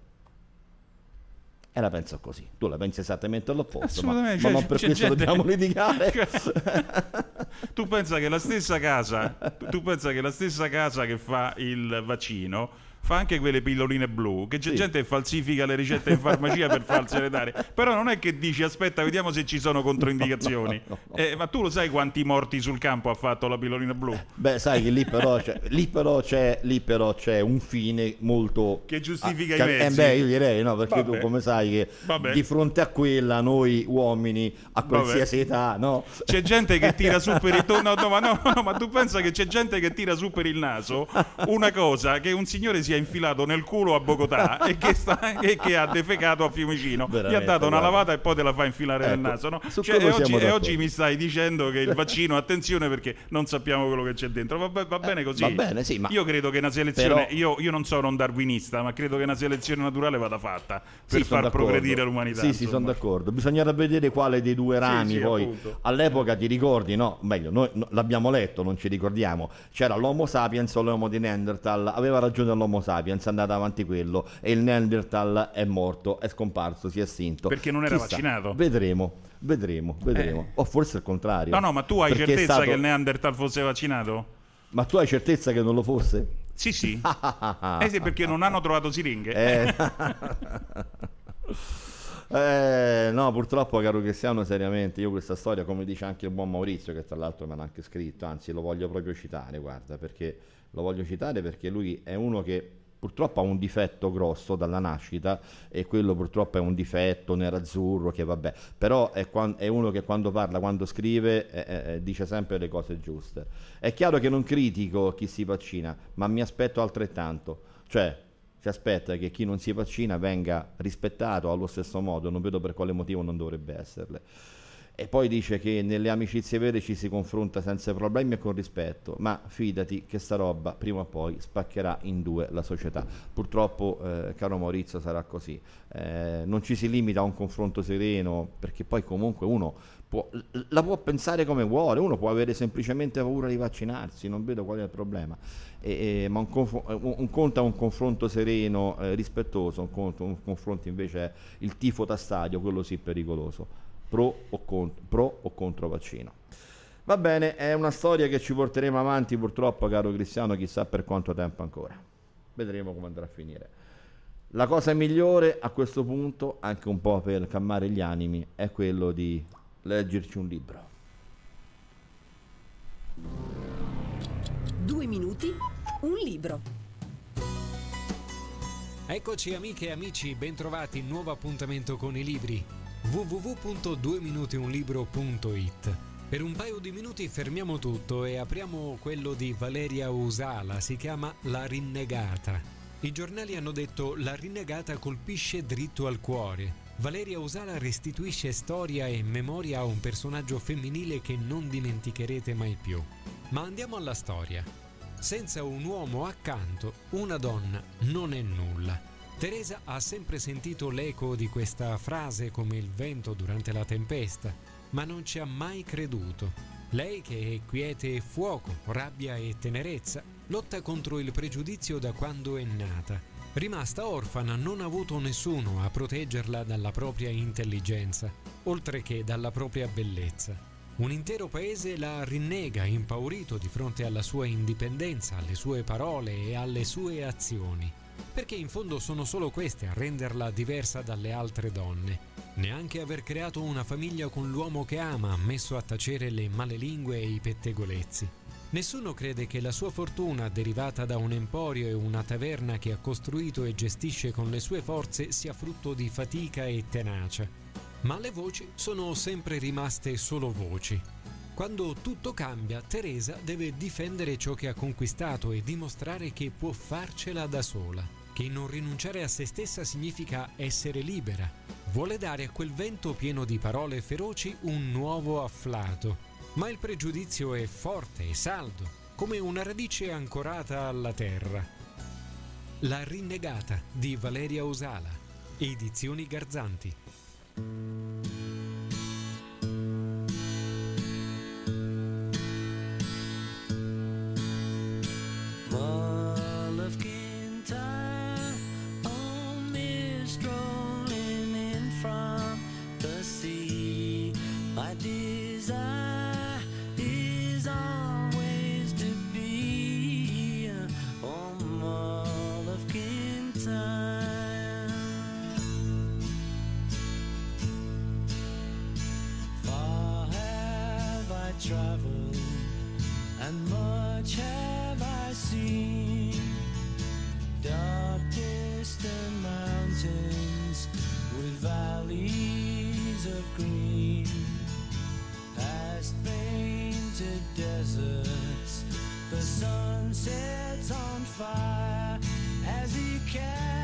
A: E la penso così. Tu la pensi esattamente all'opposto, ma, ma
B: cioè,
A: non per
B: c'è
A: questo
B: gente-
A: dobbiamo litigare.
B: Tu pensa che la stessa casa, tu pensa che la stessa casa che fa il vaccino fa anche quelle pilloline blu, che c'è
A: Sì.
B: gente che falsifica le ricette in farmacia per farsele dare. Però non è che dici aspetta, vediamo se ci sono controindicazioni.
A: No, no, no.
B: Eh, ma tu lo sai quanti morti sul campo ha fatto la pillolina blu?
A: Beh, sai che lì però c'è, lì però c'è, lì però c'è un fine molto...
B: Che giustifica
A: ah,
B: i
A: ca-
B: mezzi.
A: Eh beh, io direi, no, perché
B: Vabbè.
A: tu come sai che
B: Vabbè.
A: di fronte a quella noi uomini a qualsiasi età, no?
B: C'è gente che tira su per il to- no, no, ma no, no, ma tu pensa che c'è gente che tira su per il naso una cosa che un signore si è infilato nel culo a Bogotà e che, sta- e che ha defecato a Fiumicino. Gli ha dato una lavata e poi te la fa infilare nel
A: Ecco,
B: naso. No? Cioè, e, oggi, e oggi mi stai dicendo che il vaccino, attenzione perché non sappiamo quello che c'è dentro. Va, va bene così.
A: Eh, va bene, sì, ma-
B: Io credo che una selezione,
A: Però-
B: io, io non sono un darwinista, ma credo che una selezione naturale vada fatta per
A: Sì,
B: far progredire l'umanità.
A: Sì, sì, sono d'accordo. Bisognerà vedere quale dei due rami
B: sì,
A: poi.
B: appunto.
A: All'epoca ti ricordi, no? Meglio, noi no, l'abbiamo letto, non ci ricordiamo. C'era l'Homo sapiens o l'Homo di Neanderthal. Aveva ragione l'Homo sapiens, è andato avanti quello. E il Neanderthal è morto, è scomparso, si è estinto.
B: Perché non era
A: Chissà,
B: vaccinato.
A: Vedremo, vedremo, vedremo. O forse il contrario.
B: No, no, ma tu hai certezza
A: stato-
B: che il Neanderthal fosse vaccinato?
A: Ma tu hai certezza che non lo fosse?
B: Sì, sì. Eh sì, perché non hanno trovato siringhe.
A: Eh. Eh, no, purtroppo, caro Cristiano, seriamente, io questa storia, come dice anche il buon Maurizio, che tra l'altro me l'ha anche scritto, anzi lo voglio proprio citare, guarda, perché lo voglio citare perché lui è uno che purtroppo ha un difetto grosso dalla nascita e quello purtroppo è un difetto nerazzurro che vabbè, però è, quan- è uno che quando parla, quando scrive, eh, eh, dice sempre le cose giuste. È chiaro che non critico chi si vaccina, ma mi aspetto altrettanto, cioè si aspetta che chi non si vaccina venga rispettato allo stesso modo, non vedo per quale motivo non dovrebbe esserle. E poi dice che nelle amicizie vere ci si confronta senza problemi e con rispetto, ma fidati che sta roba prima o poi spaccherà in due la società. Purtroppo, eh, caro Maurizio, sarà così. Eh, non ci si limita a un confronto sereno, perché poi comunque uno può- la può pensare come vuole, uno può avere semplicemente paura di vaccinarsi, non vedo qual è il problema. E- e- ma un, confo- un- un conto è un confronto sereno, eh, rispettoso, un, conto, un confronto invece è il tifo da stadio, quello sì pericoloso pro o, contro, pro o contro vaccino. Va bene, è una storia che ci porteremo avanti purtroppo, caro Cristiano, chissà per quanto tempo ancora. Vedremo come andrà a finire. La cosa migliore a questo punto, anche un po' per calmare gli animi, è quello di leggerci un libro.
P: Due minuti, un libro.
Q: Eccoci amiche e amici, bentrovati, nuovo appuntamento con i libri www.dueminutiunlibro.it Per un paio di minuti fermiamo tutto e apriamo quello di Valeria Usala, si chiama La rinnegata. I giornali hanno detto La rinnegata colpisce dritto al cuore. Valeria Usala restituisce storia e memoria a un personaggio femminile che non dimenticherete mai più. Ma andiamo alla storia. Senza un uomo accanto, una donna non è nulla. Teresa ha sempre sentito l'eco di questa frase come il vento durante la tempesta, ma non ci ha mai creduto. Lei che è quiete e fuoco, rabbia e tenerezza, lotta contro il pregiudizio da quando è nata. Rimasta orfana, non ha avuto nessuno a proteggerla dalla propria intelligenza, oltre che dalla propria bellezza. Un intero paese la rinnega impaurito di fronte alla sua indipendenza, alle sue parole e alle sue azioni. Perché in fondo sono solo queste a renderla diversa dalle altre donne. Neanche aver creato una famiglia con l'uomo che ama ha messo a tacere le malelingue e i pettegolezzi. Nessuno crede che la sua fortuna, derivata da un emporio e una taverna che ha costruito e gestisce con le sue forze, sia frutto di fatica e tenacia. Ma le voci sono sempre rimaste solo voci. Quando tutto cambia, Teresa deve difendere ciò che ha conquistato e dimostrare che può farcela da sola, che non rinunciare a se stessa significa essere libera. Vuole dare a quel vento pieno di parole feroci un nuovo afflato, ma il pregiudizio è forte e saldo, come una radice ancorata alla terra. La rinnegata di Valeria Usala, edizioni Garzanti.
M: Mall traveled, and much have I seen. Dark distant mountains with valleys of green, past painted deserts. The sun sets on fire as he carries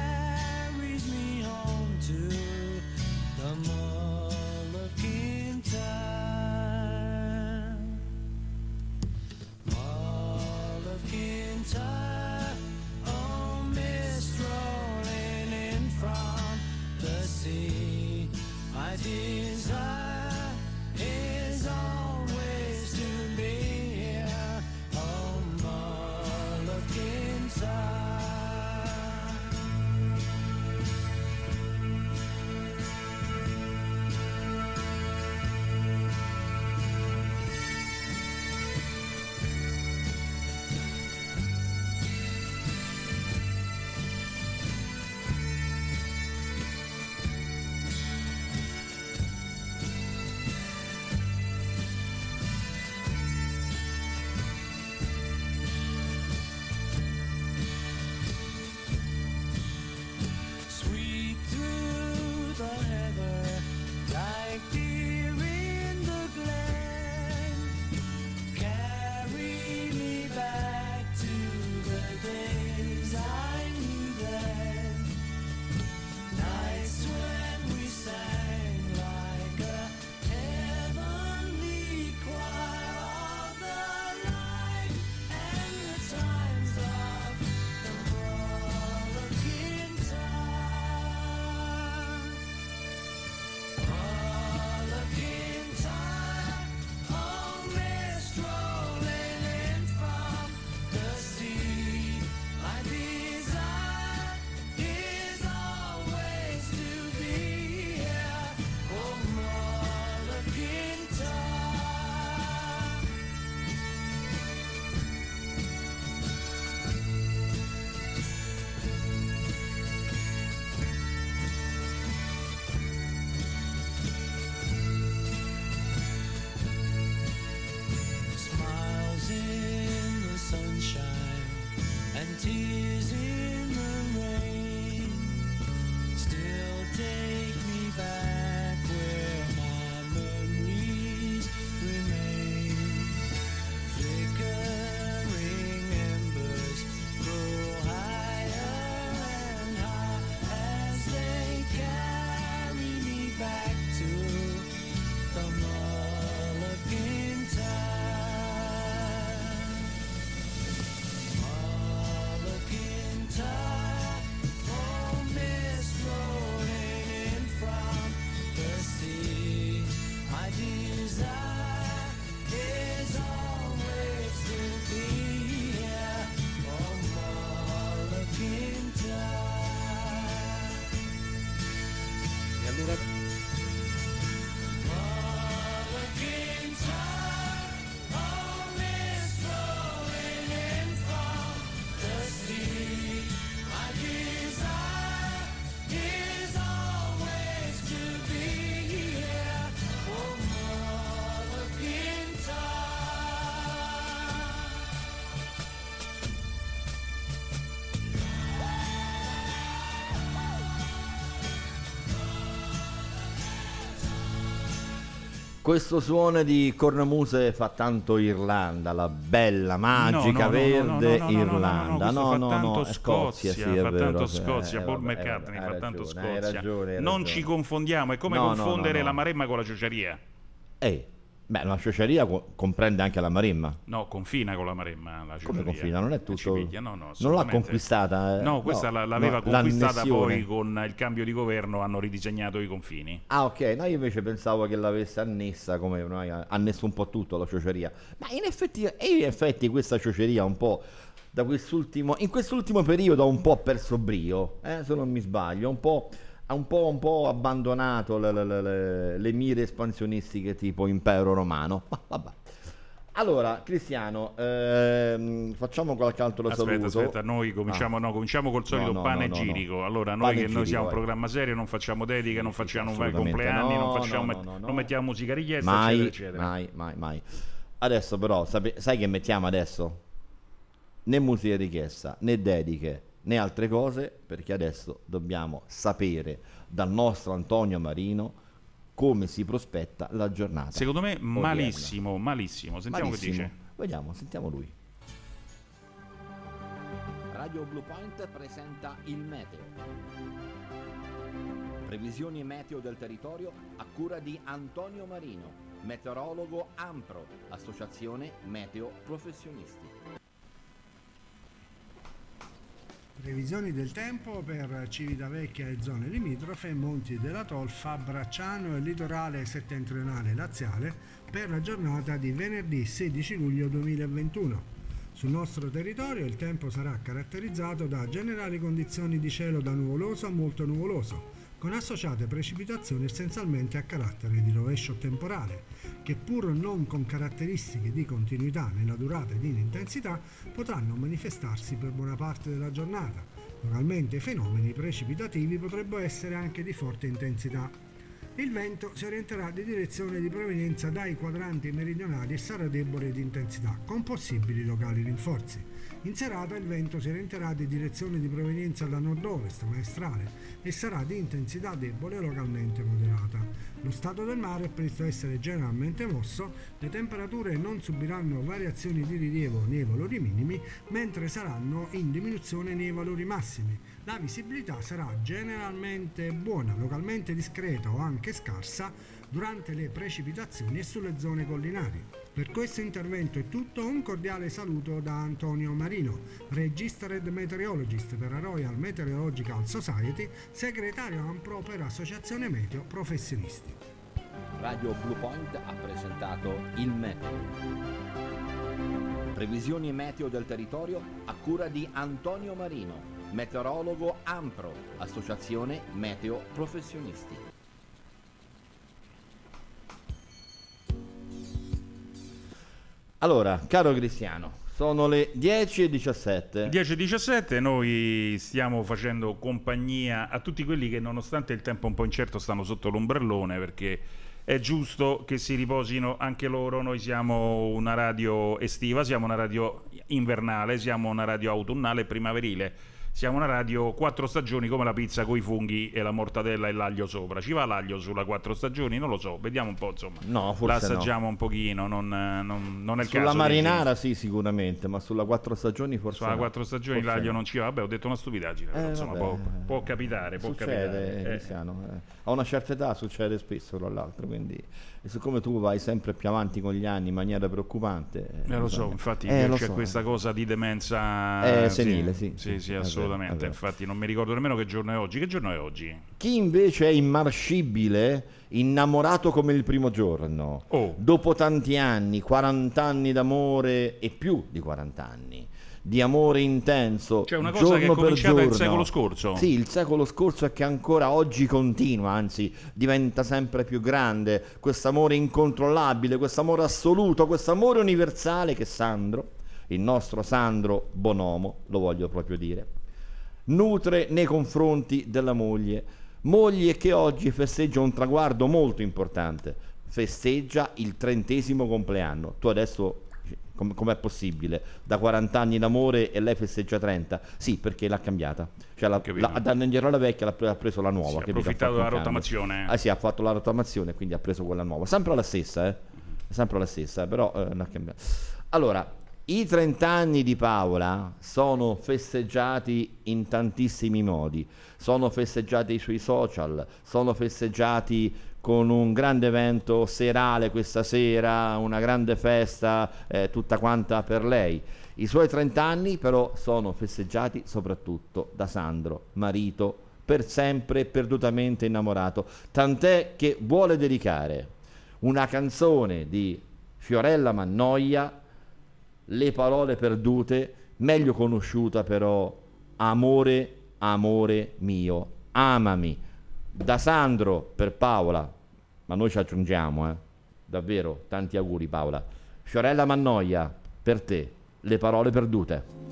A: Questo suono di cornamuse fa tanto Irlanda, la bella, magica, verde
B: no, no, no, no,
A: Irlanda.
B: fa tanto
A: Scozia,
B: Scozia, fa tanto Scozia,
A: eh,
B: Paul McCartney fa tanto Scozia. non ci confondiamo, è come confondere la Maremma con la ciociaria.
A: Ehi, beh, la ciociaria co- comprende anche la Marimma.
B: No, confina con la Maremma la
A: Come confina? Non è tutto.
B: piglia, no, no,
A: non l'ha conquistata. eh,
B: No, questa la- l'aveva
A: no,
B: conquistata
A: l'annessione.
B: poi con il cambio di governo, hanno ridisegnato i confini.
A: Ah, ok, no, io invece pensavo che l'avesse annessa come ha annesso un po' tutto la ciociaria. Ma in effetti, in effetti questa ciociaria un po' da quest'ultimo, in quest'ultimo periodo ha un po' perso brio, eh, se non mi sbaglio, un po', ha un po', un po' abbandonato le, le- le- le- mire espansionistiche tipo impero romano. Ma vabbè. Allora, Cristiano, ehm, facciamo qualche altro
B: Aspetta,
A: saluto.
B: aspetta, noi cominciamo,
A: Ah.
B: no, cominciamo col solito
A: No, no,
B: panegirico. Allora, noi che noi
A: Panegirico,
B: siamo un programma serio, non facciamo dediche, non facciamo compleanni,
A: no,
B: non, facciamo,
A: no, no, no.
B: non mettiamo musica richiesta,
A: mai,
B: eccetera, eccetera.
A: mai, mai, mai. Adesso però, sai che mettiamo adesso? Né musica richiesta, né dediche, né altre cose, perché adesso dobbiamo sapere dal nostro Antonio Marino come si prospetta la giornata.
B: Secondo me
A: odierna.
B: malissimo, malissimo. Sentiamo
A: Malissimo.
B: che dice.
A: Vediamo, sentiamo lui.
F: Radio Blue Point presenta il meteo. Previsioni meteo del territorio a cura di Antonio Marino, meteorologo Ampro, Associazione Meteo Professionisti.
R: Previsioni del tempo per Civitavecchia e zone limitrofe, Monti della Tolfa, Bracciano e litorale settentrionale laziale per la giornata di venerdì 16 luglio 2021. Sul nostro territorio il tempo sarà caratterizzato da generali condizioni di cielo da nuvoloso a molto nuvoloso, con associate precipitazioni essenzialmente a carattere di rovescio temporale, che pur non con caratteristiche di continuità nella durata ed in intensità, potranno manifestarsi per buona parte della giornata. Localmente i fenomeni precipitativi potrebbero essere anche di forte intensità. Il vento si orienterà di direzione di provenienza dai quadranti meridionali e sarà debole di intensità, con possibili locali rinforzi. In serata il vento si orienterà di direzione di provenienza da nord-ovest maestrale e sarà di intensità debole localmente moderata. Lo stato del mare è previsto essere generalmente mosso, le temperature non subiranno variazioni di rilievo nei valori minimi, mentre saranno in diminuzione nei valori massimi. La visibilità sarà generalmente buona, localmente discreta o anche scarsa durante le precipitazioni e sulle zone collinari. Per questo intervento è tutto, un cordiale saluto da Antonio Marino, Registered Meteorologist per la Royal Meteorological Society, segretario ampro per Associazione Meteo Professionisti.
F: Radio Blue Point ha presentato il meteo. Previsioni meteo del territorio a cura di Antonio Marino, meteorologo Ampro, Associazione Meteo Professionisti.
A: Allora, caro Cristiano, sono le 10 e 17.
B: 10.17 noi stiamo facendo compagnia a tutti quelli che nonostante il tempo un po' incerto stanno sotto l'ombrellone perché è giusto che si riposino anche loro, noi siamo una radio estiva, siamo una radio invernale, siamo una radio autunnale e primaverile. Siamo una radio quattro stagioni come la pizza con i funghi e la mortadella e l'aglio sopra. Ci va l'aglio sulla quattro stagioni? Non lo so, vediamo un po', insomma.
A: No,
B: la
A: forse no.
B: assaggiamo un pochino, non, non- non è il
A: Sulla
B: caso.
A: marinara sì, sicuramente, ma sulla quattro stagioni forse
B: Sulla
A: no.
B: quattro stagioni
A: Forse
B: l'aglio
A: no.
B: non ci va. Vabbè, ho detto una stupidaggine,
A: Eh,
B: insomma, può, può capitare, può
A: Succede,
B: capitare. Eh,
A: eh. A una certa età succede spesso, tra l'altro, quindi... E siccome tu vai sempre più avanti con gli anni in maniera preoccupante...
B: Eh, lo so, infatti
A: Eh,
B: c'è
A: so.
B: questa cosa di demenza
A: Eh, senile, sì,
B: sì,
A: sì,
B: sì,
A: è
B: assolutamente.
A: vero.
B: Infatti non mi ricordo nemmeno che giorno è oggi. Che giorno è oggi?
A: Chi invece è immarcibile, innamorato come il primo giorno,
B: Oh.
A: dopo tanti anni, 40 anni d'amore e più di 40 anni, di amore intenso.
B: Cioè, una cosa che è
A: giorno
B: cominciata il
A: giorno.
B: secolo scorso.
A: Sì, il secolo scorso e che ancora oggi continua, anzi diventa sempre più grande. Questo amore incontrollabile, questo amore assoluto, questo amore universale che Sandro, il nostro Sandro Bonomo, lo voglio proprio dire, nutre nei confronti della moglie. Moglie che oggi festeggia un traguardo molto importante, festeggia il trentesimo compleanno. Tu adesso com- com'è possibile? Da 40 anni d'amore e lei festeggia 30? Sì, perché l'ha cambiata. Cioè la, la, indietro alla vecchia l'ha, ha preso la nuova.
B: Si è approfittato della rottamazione.
A: Ah sì, ha fatto la rottamazione, quindi ha preso quella nuova. Sempre la stessa, eh? Sempre la stessa, però eh, l'ha cambiata. Allora, i 30 anni di Paola sono festeggiati in tantissimi modi. Sono festeggiati sui social, sono festeggiati con un grande evento serale questa sera, una grande festa eh, tutta quanta per lei. I suoi 30 anni però sono festeggiati soprattutto da Sandro, marito, per sempre perdutamente innamorato, tant'è che vuole dedicare una canzone di Fiorella Mannoia, Le parole perdute, meglio conosciuta però Amore, amore mio, amami. Da Sandro per Paola, ma noi ci aggiungiamo, eh. Davvero, tanti auguri Paola. Fiorella Mannoia, per te, le parole perdute.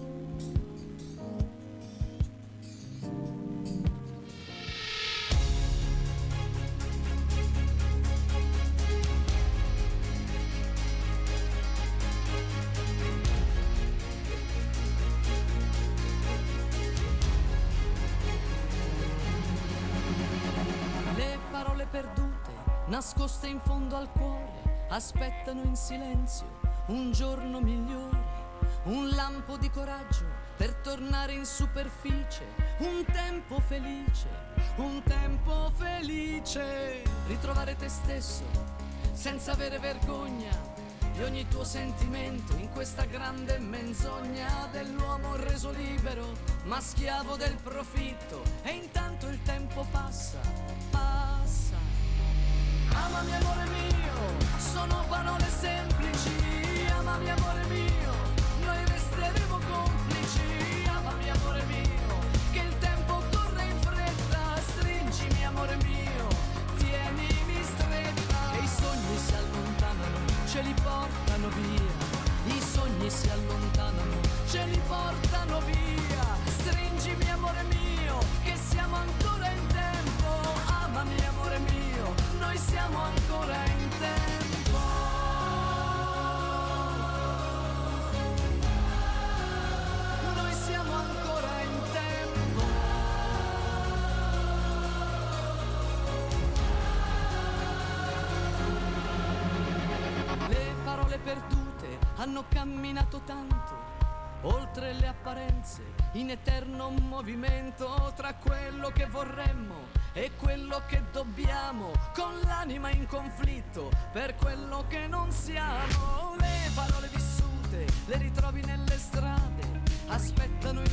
S: Fondo al cuore, aspettano in silenzio un giorno migliore, un lampo di coraggio per tornare in superficie, un tempo felice, un tempo felice, ritrovare te stesso senza avere vergogna di ogni tuo sentimento in questa grande menzogna dell'uomo reso libero, ma schiavo del profitto e intanto il tempo passa, passa. Amami amore mio, sono parole semplici, tanto, oltre le apparenze, in eterno movimento tra quello che vorremmo e quello che dobbiamo, con l'anima in conflitto per quello che non siamo. Le parole vissute le ritrovi nelle strade, aspettano in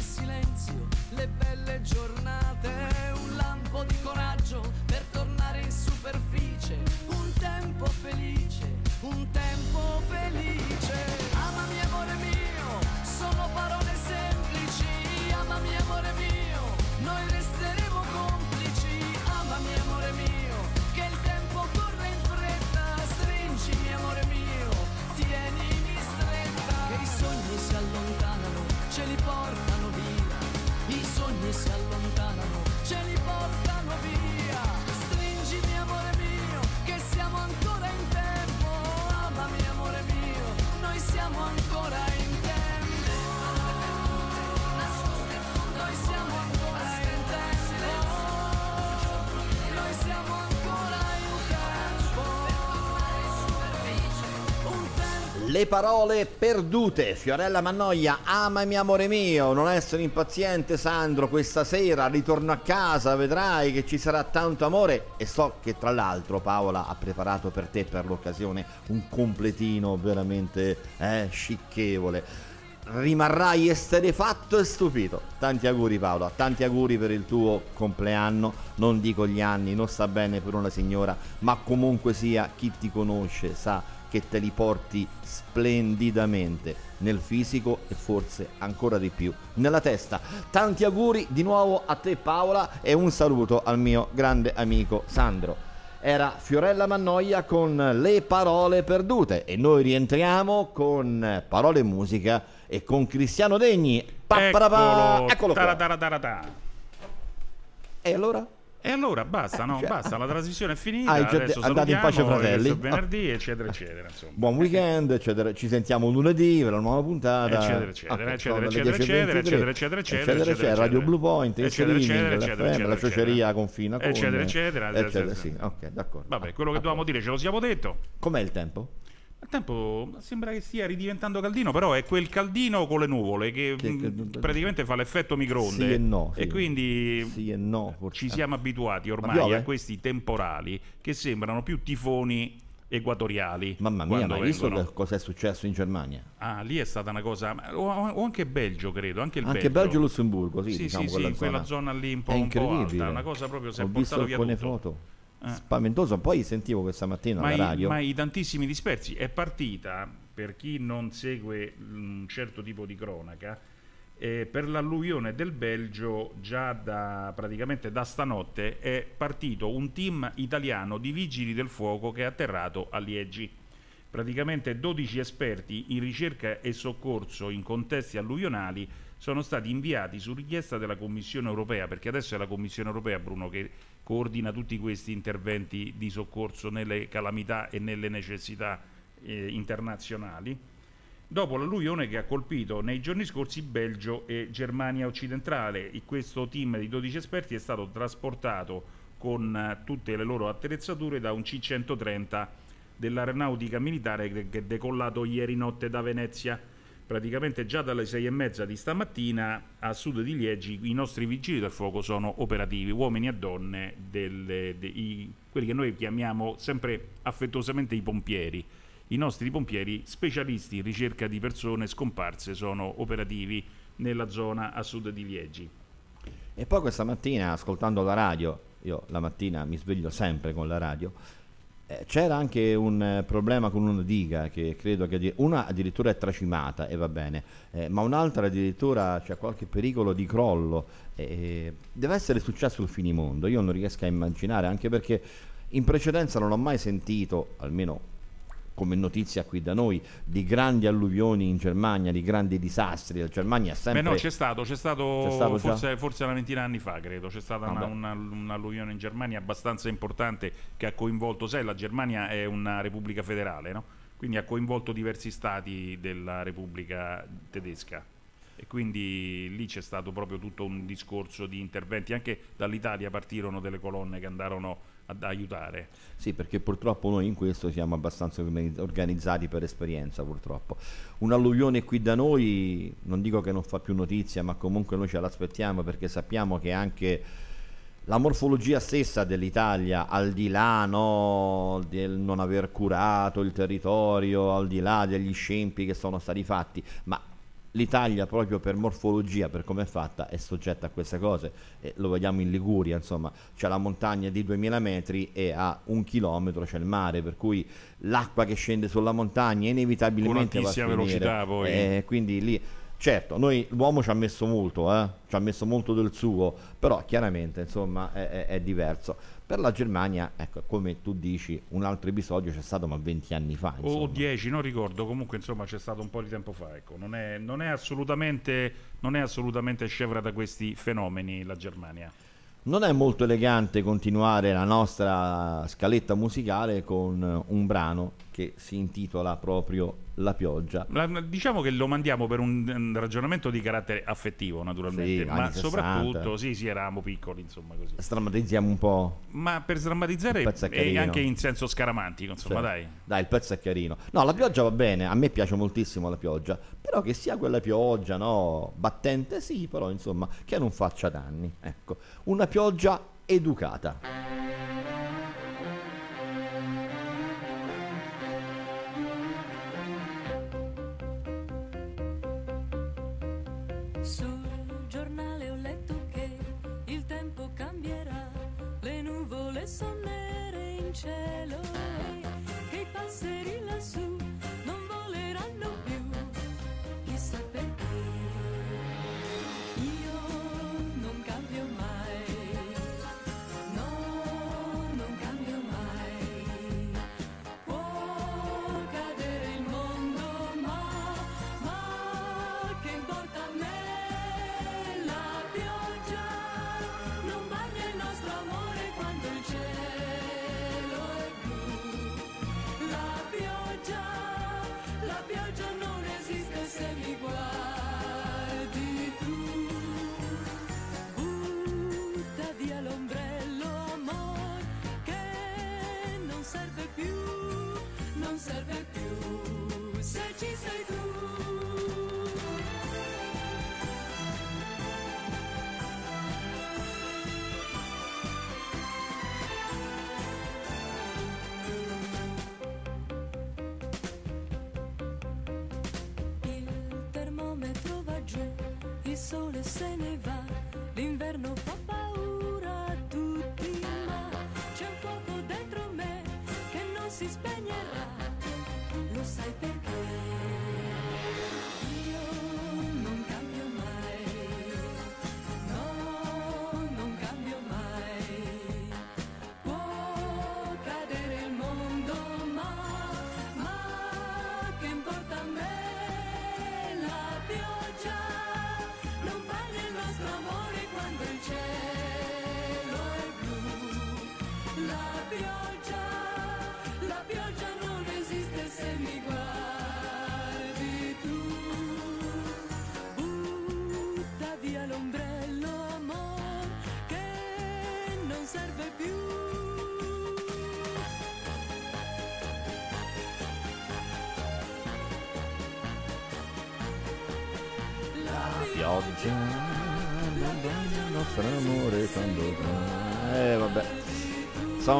S: Le parole
A: perdute, Fiorella Mannoia, amami amore mio, non essere impaziente Sandro, questa sera ritorno a casa, vedrai che ci sarà tanto amore e so che tra l'altro Paola ha preparato per te per l'occasione un completino veramente eh, scicchevole. rimarrai esterefatto e stupito. Tanti auguri Paola, tanti auguri per il tuo compleanno, non dico gli anni, non sta bene per una signora, ma comunque sia chi ti conosce sa che te li porti splendidamente nel fisico e forse ancora di più nella testa. Tanti auguri di nuovo a te Paola e un saluto al mio grande amico Sandro. Era Fiorella Mannoia con Le parole perdute e noi rientriamo con Parole e musica e con Cristiano Degni. Papparapà.
B: Eccolo,
A: Eccolo qua. E allora?
B: E allora basta, no?
A: cioè-
B: Basta, la trasmissione è finita.
A: Ah,
B: adesso
A: andate in pace, fratelli.
B: venerdì, eccetera, eccetera. Insomma.
A: Buon weekend, eccetera. Ci sentiamo lunedì per la nuova puntata.
B: Eccetera, eccetera,
A: Ok,
B: eccetera, eccetera,
A: 10.23,
B: eccetera, eccetera, eccetera, eccetera, eccetera,
A: Radio Blue Point,
B: eccetera, eccetera, eccetera,
A: la ciociaria confina con
B: eccetera, eccetera,
A: eccetera,
B: eccetera.
A: sì, ok, d'accordo.
B: Vabbè, quello che dovevamo dire ce lo siamo detto.
A: Com'è il tempo?
B: Il tempo sembra che stia ridiventando caldino, però è quel caldino con le nuvole che, mh, praticamente fa l'effetto microonde.
A: Sì e no, sì.
B: E quindi
A: Sì e no,
B: ci siamo abituati
A: Ma
B: ormai
A: piove?
B: a questi temporali che sembrano più tifoni equatoriali.
A: Mamma mia, ma hai visto che cosa è successo in Germania?
B: Ah, lì è stata una cosa. O, o anche Belgio, credo. Anche il
A: Anche
B: Belgio.
A: E Lussemburgo, sì,
B: sì,
A: diciamo
B: sì,
A: quella
B: in quella
A: zona.
B: zona lì un po',
A: È
B: un po'
A: incredibile.
B: alta. Una cosa proprio si è
A: Ho visto
B: portato via tutto.
A: foto.
B: Eh.
A: Spaventoso. Poi sentivo questa mattina
B: ma,
A: alla
B: i,
A: radio.
B: ma i tantissimi dispersi è partita per chi non segue un certo tipo di cronaca eh, per l'alluvione del Belgio già da praticamente da stanotte è partito un team italiano di vigili del fuoco che è atterrato a Liegi praticamente 12 esperti in ricerca e soccorso in contesti alluvionali sono stati inviati su richiesta della Commissione europea, perché adesso è la Commissione europea, Bruno, che coordina tutti questi interventi di soccorso nelle calamità e nelle necessità eh, internazionali, dopo l'alluvione che ha colpito nei giorni scorsi Belgio e Germania occidentale. Questo team di 12 esperti è stato trasportato con eh, tutte le loro attrezzature da un C-130 dell'aeronautica militare che è decollato ieri notte da Venezia. Praticamente già dalle sei e mezza di stamattina a sud di Liegi i nostri vigili del fuoco sono operativi, uomini e donne, delle- de- quelli che noi chiamiamo sempre affettuosamente i pompieri. I nostri pompieri specialisti in ricerca di persone scomparse sono operativi nella zona a sud di Liegi.
A: E poi questa mattina, ascoltando la radio, io la mattina mi sveglio sempre con la radio, c'era anche un eh, problema con una diga che credo che una addirittura è tracimata e va bene, eh, ma un'altra addirittura c'è qualche pericolo di crollo. eh, deve essere successo il finimondo, io non riesco a immaginare, anche perché in precedenza non ho mai sentito, almeno come notizia qui da noi, di grandi alluvioni in Germania, di grandi disastri. La Germania è sempre...
B: Beh no, c'è stato, c'è stato,
A: C'è stato
B: forse, forse una ventina di anni fa, credo, c'è stata
A: Ah,
B: una- una- un'alluvione in Germania abbastanza importante che ha coinvolto, sai, la Germania è una repubblica federale, no? Quindi ha coinvolto diversi stati della Repubblica tedesca. E quindi lì c'è stato proprio tutto un discorso di interventi, anche dall'Italia partirono delle colonne che andarono ad aiutare.
A: Sì, perché purtroppo noi in questo siamo abbastanza organi- organizzati per esperienza, purtroppo. Un'alluvione qui da noi, non dico che non fa più notizia, ma comunque noi ce l'aspettiamo perché sappiamo che anche la morfologia stessa dell'Italia, al di là no, del non aver curato il territorio, al di là degli scempi che sono stati fatti, ma l'Italia proprio per morfologia, per come è fatta, è soggetta a queste cose. E lo vediamo in Liguria, insomma, c'è la montagna di 2000 metri e a un chilometro c'è il mare, per cui l'acqua che scende sulla montagna inevitabilmente
B: Con
A: va a
B: altissima velocità, poi.
A: Eh, quindi lì Certo, noi, l'uomo ci ha messo molto, eh? ci ha messo molto del suo, però chiaramente insomma è, è- è diverso. Per la Germania, ecco, come tu dici, un altro episodio c'è stato ma 20 anni fa.
B: o
A: insomma.
B: 10, non ricordo, comunque insomma c'è stato un po' di tempo fa, ecco. non, è, non, è assolutamente, non è assolutamente scevra da questi fenomeni la Germania.
A: Non è molto elegante continuare la nostra scaletta musicale con un brano che si intitola proprio La pioggia.
B: La- diciamo che lo mandiamo per un, un ragionamento di carattere affettivo naturalmente,
A: Sì,
B: ma
A: anni 60.
B: soprattutto sì, sì, eravamo piccoli insomma così.
A: Strammatizziamo un po'.
B: Ma per
A: è
B: e anche in senso scaramantico, insomma
A: Sì.
B: dai.
A: Dai, il pezzo è carino. No, la pioggia va bene, a me piace moltissimo la pioggia, però che sia quella pioggia, no, battente sì, però insomma, che non faccia danni. Ecco, una pioggia educata.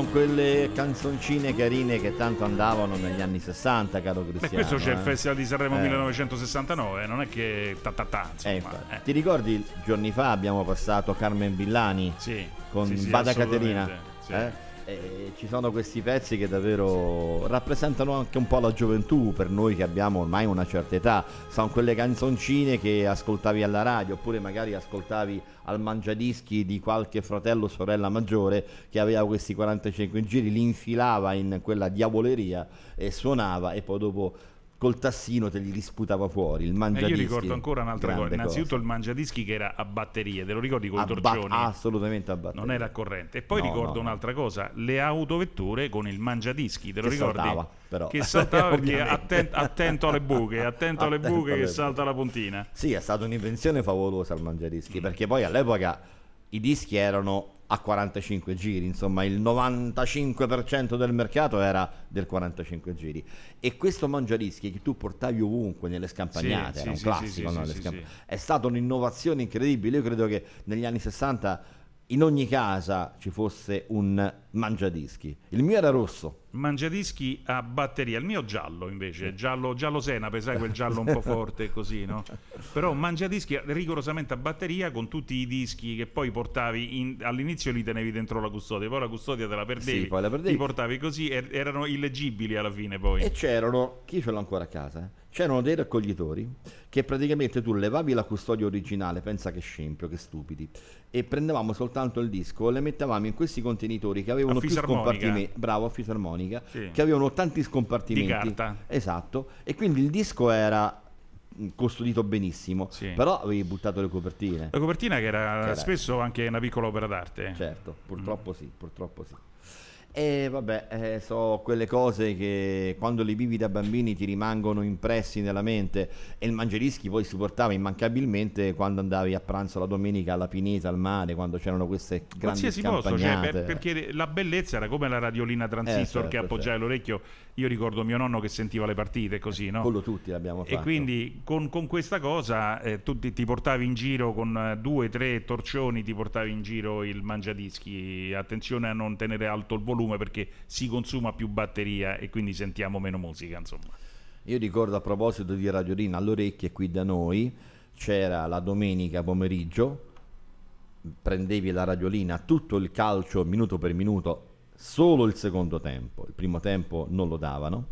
A: Sono quelle canzoncine carine che tanto andavano negli anni 60, caro
B: Beh,
A: Cristiano.
B: questo c'è il
A: eh.
B: Festival di Sanremo
A: Eh.
B: 1969, non è che ta ta ta, insomma.
A: Eh, infatti. Ti ricordi giorni fa abbiamo passato Carmen Villani con
B: sì, sì,
A: Bada Caterina?
B: sì.
A: Ci sono questi pezzi che davvero rappresentano anche un po' la gioventù per noi che abbiamo ormai una certa età. Sono quelle canzoncine che ascoltavi alla radio oppure magari ascoltavi al mangiadischi di qualche fratello o sorella maggiore che aveva questi 45 giri, li infilava in quella diavoleria e suonava e poi dopo col tassino te li risputava fuori. Il
B: Eh,
A: mangiadischi.
B: io ricordo ancora un'altra cosa. Innanzitutto il mangiadischi che era a batterie, te lo ricordi con i
A: A ba-
B: torcioni?
A: assolutamente a batteria.
B: Non era a corrente. E poi
A: No,
B: ricordo
A: no, no.
B: un'altra cosa, le autovetture con il mangiadischi, te lo
A: Che
B: ricordi?
A: saltava, però.
B: Che saltava perché atten- attento alle buche, attento alle
A: Attento
B: buche
A: alle
B: che
A: buche.
B: salta la puntina.
A: Sì, è stata un'invenzione favolosa il mangiadischi,
B: Mm.
A: perché poi all'epoca i dischi erano a 45 giri, insomma il 95% del mercato era del 45 giri. E questo mangiadischi che tu portavi ovunque nelle scampagnate,
B: Sì,
A: era un
B: sì, sì,
A: classico, no? scamp- è stata un'innovazione incredibile. Io credo che negli anni 60 in ogni casa ci fosse un mangiadischi. Il mio era rosso.
B: Mangiadischi a batteria, il mio giallo invece, giallo, giallo senape, sai quel giallo un po' forte così, no? Però mangiadischi rigorosamente a batteria con tutti i dischi che poi portavi, in- all'inizio li tenevi dentro la custodia, poi la custodia te la perdevi,
A: Sì, poi la perdevi.
B: li portavi così e erano illeggibili alla fine poi.
A: E c'erano, chi ce l'ha ancora a casa? eh? C'erano dei raccoglitori che praticamente tu levavi la custodia originale, pensa che scempio, che stupidi, e prendevamo soltanto il disco e le mettevamo in questi contenitori che avevano più scompartimenti, bravo, a fisarmonica,
B: Sì.
A: che avevano tanti scompartimenti.
B: Di carta.
A: Esatto, e quindi il disco era mh, custodito benissimo,
B: Sì.
A: però avevi buttato le copertine.
B: La copertina che era,
A: Che era-
B: spesso anche una piccola opera d'arte.
A: Certo,
B: Mm.
A: purtroppo sì, purtroppo sì. E vabbè, eh, so quelle cose che quando li vivi da bambini ti rimangono impressi nella mente e il mangerischi poi si portava immancabilmente quando andavi a pranzo la domenica alla Pineta, al mare, quando c'erano queste grandi
B: Qualsiasi posto, cioè, per- perché la bellezza era come la radiolina transistor
A: Eh, certo,
B: che appoggiavi all'orecchio. Io ricordo mio nonno che sentiva le partite così, no?
A: Quello tutti l'abbiamo fatto.
B: E quindi con, con questa cosa eh, tu ti, ti portavi in giro con eh, due, tre torcioni, ti portavi in giro il mangiadischi. Attenzione a non tenere alto il volume perché si consuma più batteria e quindi sentiamo meno musica, insomma.
A: Io ricordo a proposito di radiolina all'orecchie qui da noi c'era la domenica pomeriggio, prendevi la radiolina, tutto il calcio minuto per minuto solo il secondo tempo, il primo tempo non lo davano.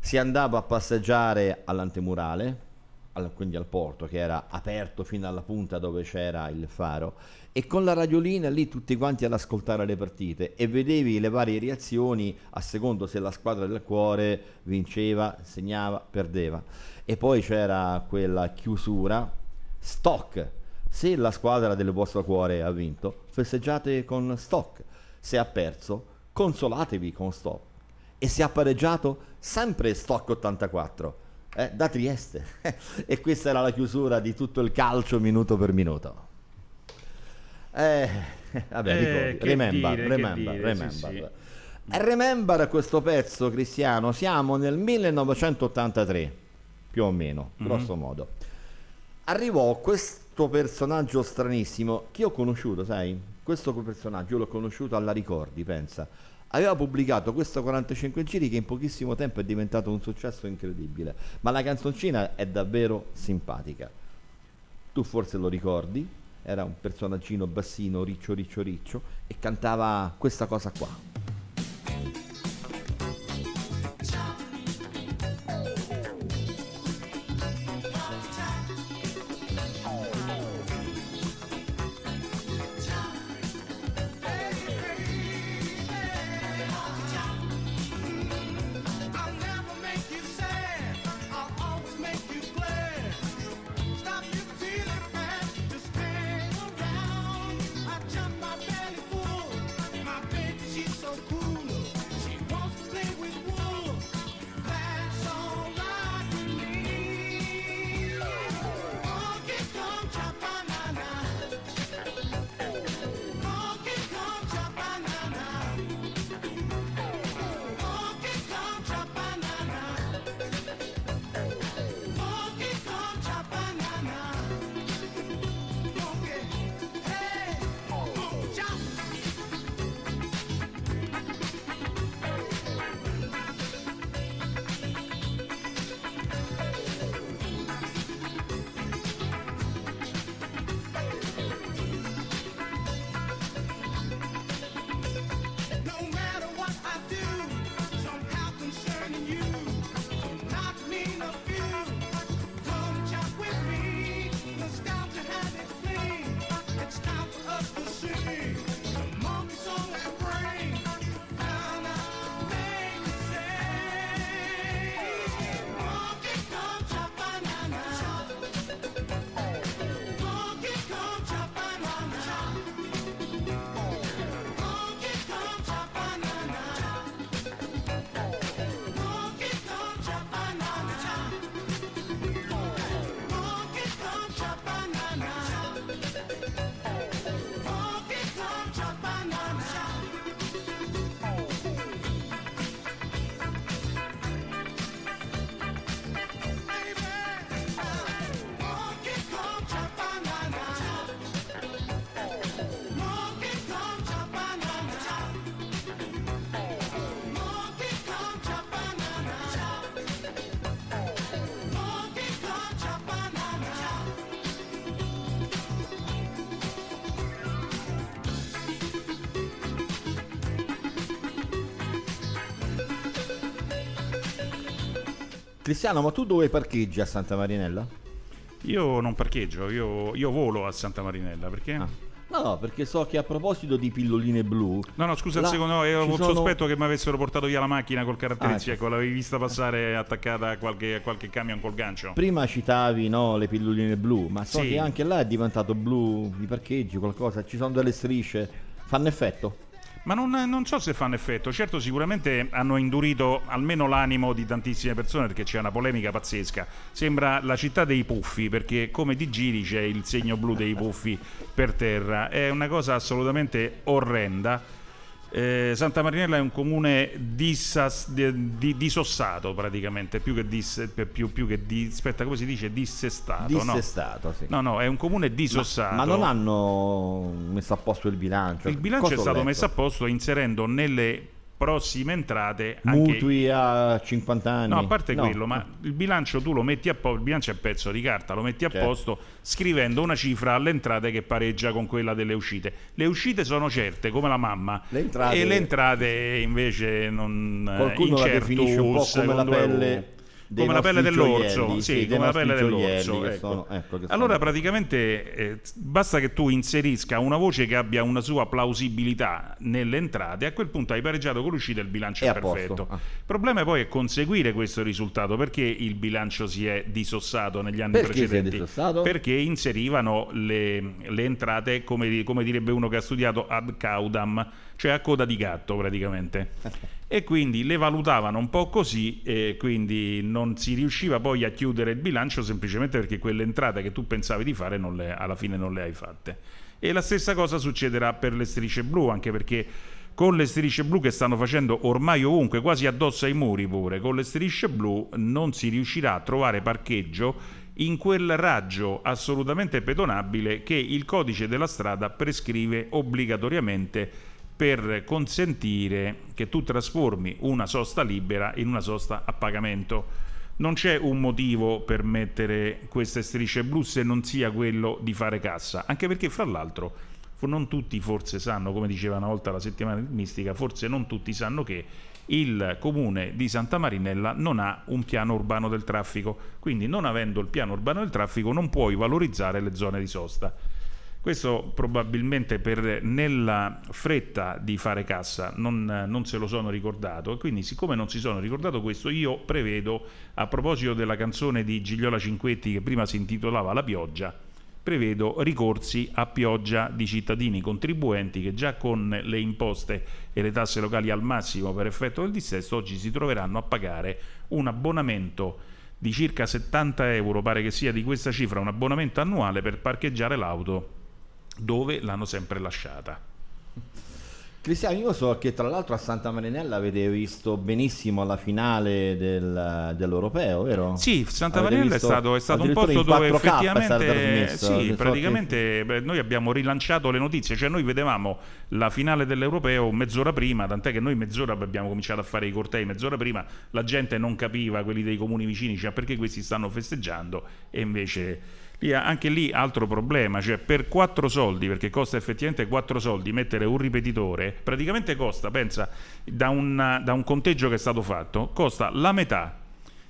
A: Si andava a passeggiare all'antemurale, al- quindi al porto che era aperto fino alla punta dove c'era il faro e con la radiolina lì tutti quanti ad ascoltare le partite e vedevi le varie reazioni a secondo se la squadra del cuore vinceva, segnava, perdeva. E poi c'era quella chiusura stock. Se la squadra del vostro cuore ha vinto festeggiate con stock. Se ha perso consolatevi con stock. E se ha pareggiato sempre stock 84 eh, da Trieste. E questa era la chiusura di tutto il calcio minuto per minuto eh, vabbè,
B: Eh,
A: ricordi. remember,
B: dire,
A: remember,
B: dire,
A: remember.
B: sì, sì.
A: E remember questo pezzo, Cristiano, siamo nel 1983, più o meno,
B: Mhm.
A: grosso modo. Arrivò questo personaggio stranissimo che ho conosciuto, sai? Questo personaggio io l'ho conosciuto alla Ricordi, pensa. Aveva pubblicato questo 45 giri che in pochissimo tempo è diventato un successo incredibile, ma la canzoncina è davvero simpatica. Tu forse lo ricordi? Era un personaggino bassino, riccio, riccio, riccio, e cantava questa cosa qua. Cristiano, ma tu dove parcheggi a Santa Marinella?
B: Io non parcheggio, io, io volo a Santa Marinella perché?
A: No, no, perché so che a proposito di pilloline blu.
B: No, no, scusa un secondo,
A: ci
B: avevo
A: sono-
B: sospetto che mi avessero portato via la macchina col caratteristico,
A: Ah,
B: ecco, l'avevi vista passare attaccata a qualche, a qualche camion col gancio.
A: Prima citavi no, le pilloline blu, ma so
B: Sì.
A: che anche là è diventato blu i parcheggi, qualcosa, ci sono delle strisce, fanno effetto?
B: Ma non, non so se fanno effetto, certo sicuramente hanno indurito almeno l'animo di tantissime persone perché c'è una polemica pazzesca. Sembra la città dei puffi perché come ti giri c'è il segno blu dei puffi per terra, è una cosa assolutamente orrenda. Eh, Santa Marinella è un comune dissas- di- di- disossato praticamente, più che, dis- più, più che di, aspetta, come si dice? Dissestato. no?
A: Dissestato, sì.
B: No, no, è un comune disossato.
A: Ma non hanno messo a posto il bilancio.
B: Il bilancio
A: Cosa
B: è stato
A: letto?
B: messo a posto inserendo nelle prossime entrate anche
A: Mutui a 50 anni.
B: No, a parte
A: No.
B: quello, ma il bilancio tu lo metti a posto, il bilancio è pezzo di carta, lo metti a
A: Certo.
B: posto scrivendo una cifra alle entrate che pareggia con quella delle uscite. Le uscite sono certe, come la mamma,
A: Le entrate-
B: e le entrate invece non
A: Qualcuno la
B: incertus,
A: definisce un po' come la pelle
B: come la pelle dell'orso, sì,
A: sì,
B: come la pelle dell'orso. ecco.
A: sono- ecco,
B: allora
A: sono-
B: praticamente eh, basta che tu inserisca una voce che abbia una sua plausibilità nelle entrate, a quel punto hai pareggiato con l'uscita e il bilancio
A: È
B: perfetto.
A: Ah.
B: Il problema poi è conseguire questo risultato perché il bilancio si è disossato negli anni
A: Perché
B: precedenti. Perché inserivano le, le entrate, come, come direbbe uno che ha studiato ad caudam, cioè a coda di gatto praticamente. e quindi le valutavano un po' così e quindi non si riusciva poi a chiudere il bilancio semplicemente perché quelle entrate che tu pensavi di fare le- alla fine non le hai fatte. E la stessa cosa succederà per le strisce blu, anche perché con le strisce blu che stanno facendo ormai ovunque, quasi addosso ai muri pure, con le strisce blu non si riuscirà a trovare parcheggio in quel raggio assolutamente pedonabile che il codice della strada prescrive obbligatoriamente per consentire che tu trasformi una sosta libera in una sosta a pagamento. Non c'è un motivo per mettere queste strisce blu se non sia quello di fare cassa, anche perché fra l'altro non tutti forse sanno, come diceva una volta la settimana mistica, forse non tutti sanno che il comune di Santa Marinella non ha un piano urbano del traffico, quindi non avendo il piano urbano del traffico non puoi valorizzare le zone di sosta. Questo probabilmente per, nella fretta di fare cassa non, non se lo sono ricordato. E quindi siccome non si sono ricordato questo io prevedo a proposito della canzone di Gigliola Cinquetti che prima si intitolava La pioggia prevedo ricorsi a pioggia di cittadini contribuenti che già con le imposte e le tasse locali al massimo per effetto del dissesto oggi si troveranno a pagare un abbonamento di circa 70 euro, pare che sia di questa cifra, un abbonamento annuale per parcheggiare l'auto dove l'hanno sempre lasciata.
A: Cristiano, io so che tra l'altro a Santa Marinella avete visto benissimo la finale del- dell'Europeo, vero?
B: Sì, Santa
A: Avete
B: Marinella è stato, è stato un posto dove
A: 4K è stato
B: effettivamente sì,
A: che-
B: praticamente beh, noi abbiamo rilanciato le notizie, cioè noi vedevamo la finale dell'Europeo mezz'ora prima, tant'è che noi mezz'ora abbiamo cominciato a fare i cortei mezz'ora prima, la gente non capiva, quelli dei comuni vicini, cioè perché questi stanno festeggiando e invece lì- anche lì altro problema, cioè per quattro soldi, perché costa effettivamente quattro soldi mettere un ripetitore, praticamente costa, pensa, da un, da un conteggio che è stato fatto, costa la metà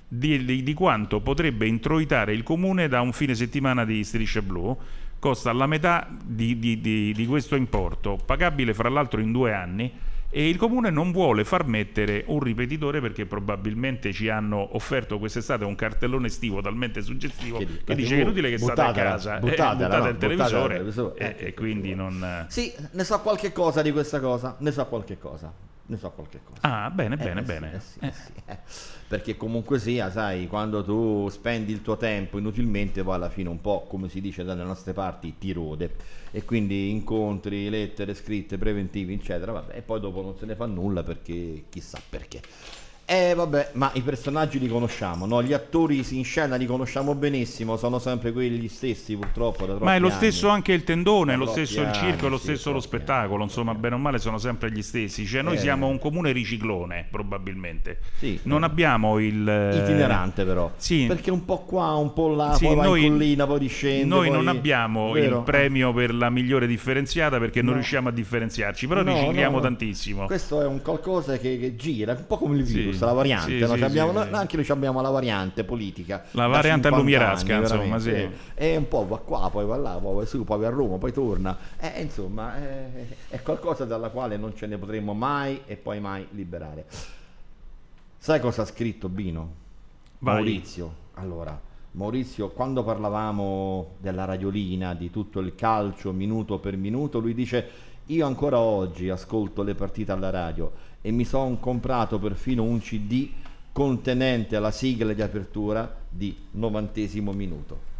B: di, di- di quanto potrebbe introitare il comune da un fine settimana di strisce blu costa la metà di- di questo importo pagabile fra l'altro in due anni e il comune non vuole far mettere un ripetitore perché probabilmente ci hanno offerto quest'estate un cartellone estivo talmente suggestivo che,
A: la
B: dice che è inutile che state a casa eh,
A: buttatela,
B: buttate
A: no,
B: il televisore. e quindi non
A: Sì, ne so qualche cosa di questa cosa, ne so qualche cosa, ne so qualche cosa.
B: ah bene
A: Eh,
B: bene
A: eh
B: bene
A: sì, eh sì, eh. Perché comunque sia, sai, quando tu spendi il tuo tempo inutilmente, poi alla fine un po', come si dice dalle nostre parti, ti rode. E quindi incontri, lettere scritte, preventivi, eccetera, vabbè, e poi dopo non se ne fa nulla perché chissà perché. Eh vabbè, ma i personaggi li conosciamo, no? Gli attori in scena li conosciamo benissimo, sono sempre quelli stessi purtroppo
B: Ma è lo stesso
A: anni.
B: anche il tendone,
A: Da
B: lo stesso il circo, è lo
A: anni, sì,
B: stesso lo spettacolo, insomma, bene o male sono sempre gli stessi. Cioè, noi
A: Eh.
B: siamo un comune riciclone, probabilmente.
A: Sì,
B: non
A: eh.
B: abbiamo il eh,
A: itinerante però
B: Sì.
A: perché un po' qua un po' là
B: Sì,
A: poi
B: noi-
A: in collina poi discende
B: Noi
A: poi-
B: non abbiamo
A: Vero?
B: il premio per la migliore differenziata perché non
A: No.
B: riusciamo a differenziarci, però
A: No,
B: ricicliamo tantissimo.
A: questo è un qualcosa che, che gira un po' come il
B: Sì,
A: virus la variante
B: sì,
A: no?
B: sì,
A: abbiamo- no- anche noi abbiamo la variante politica
B: La variante
A: 50
B: all'Umierasca, insomma, sì.
A: e un po' va qua poi va là poi va su poi va a Roma poi torna eh, insomma eh, è qualcosa dalla quale non ce ne potremo mai e poi mai liberare sai cosa ha scritto Bino?
B: Vai.
A: Maurizio allora Maurizio, quando parlavamo della radiolina, di tutto il calcio minuto per minuto, lui dice io ancora oggi ascolto le partite alla radio e mi sono comprato perfino un CD contenente la sigla di apertura di novantesimo minuto.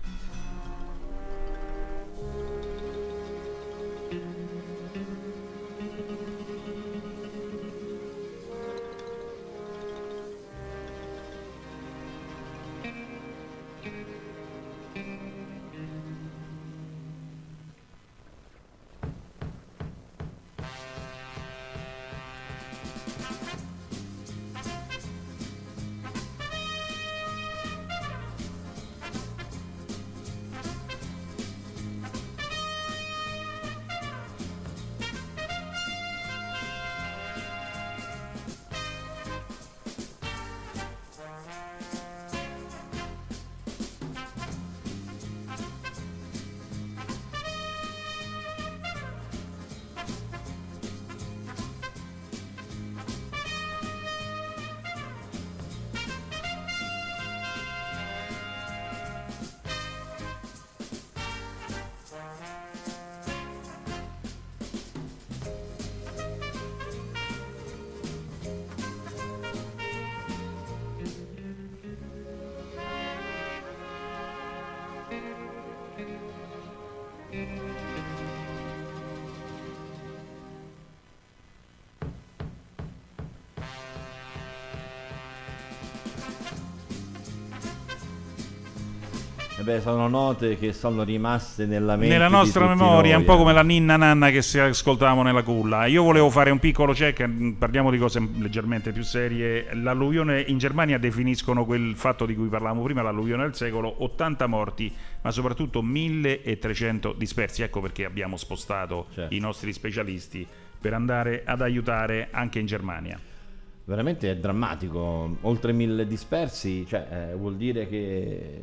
A: Beh, sono note che sono rimaste nella mente
B: Nella nostra memoria, un po'
A: eh.
B: come la ninna nanna che si ascoltavamo nella culla. Io volevo fare un piccolo check, mh, parliamo di cose leggermente più serie. L'alluvione in Germania definiscono quel fatto di cui parlavamo prima, l'alluvione del secolo, 80 morti, ma soprattutto 1300 dispersi. Ecco perché abbiamo spostato
A: Certo.
B: i nostri specialisti per andare ad aiutare anche in Germania.
A: Veramente è drammatico, oltre mille dispersi, cioè, eh, vuol dire che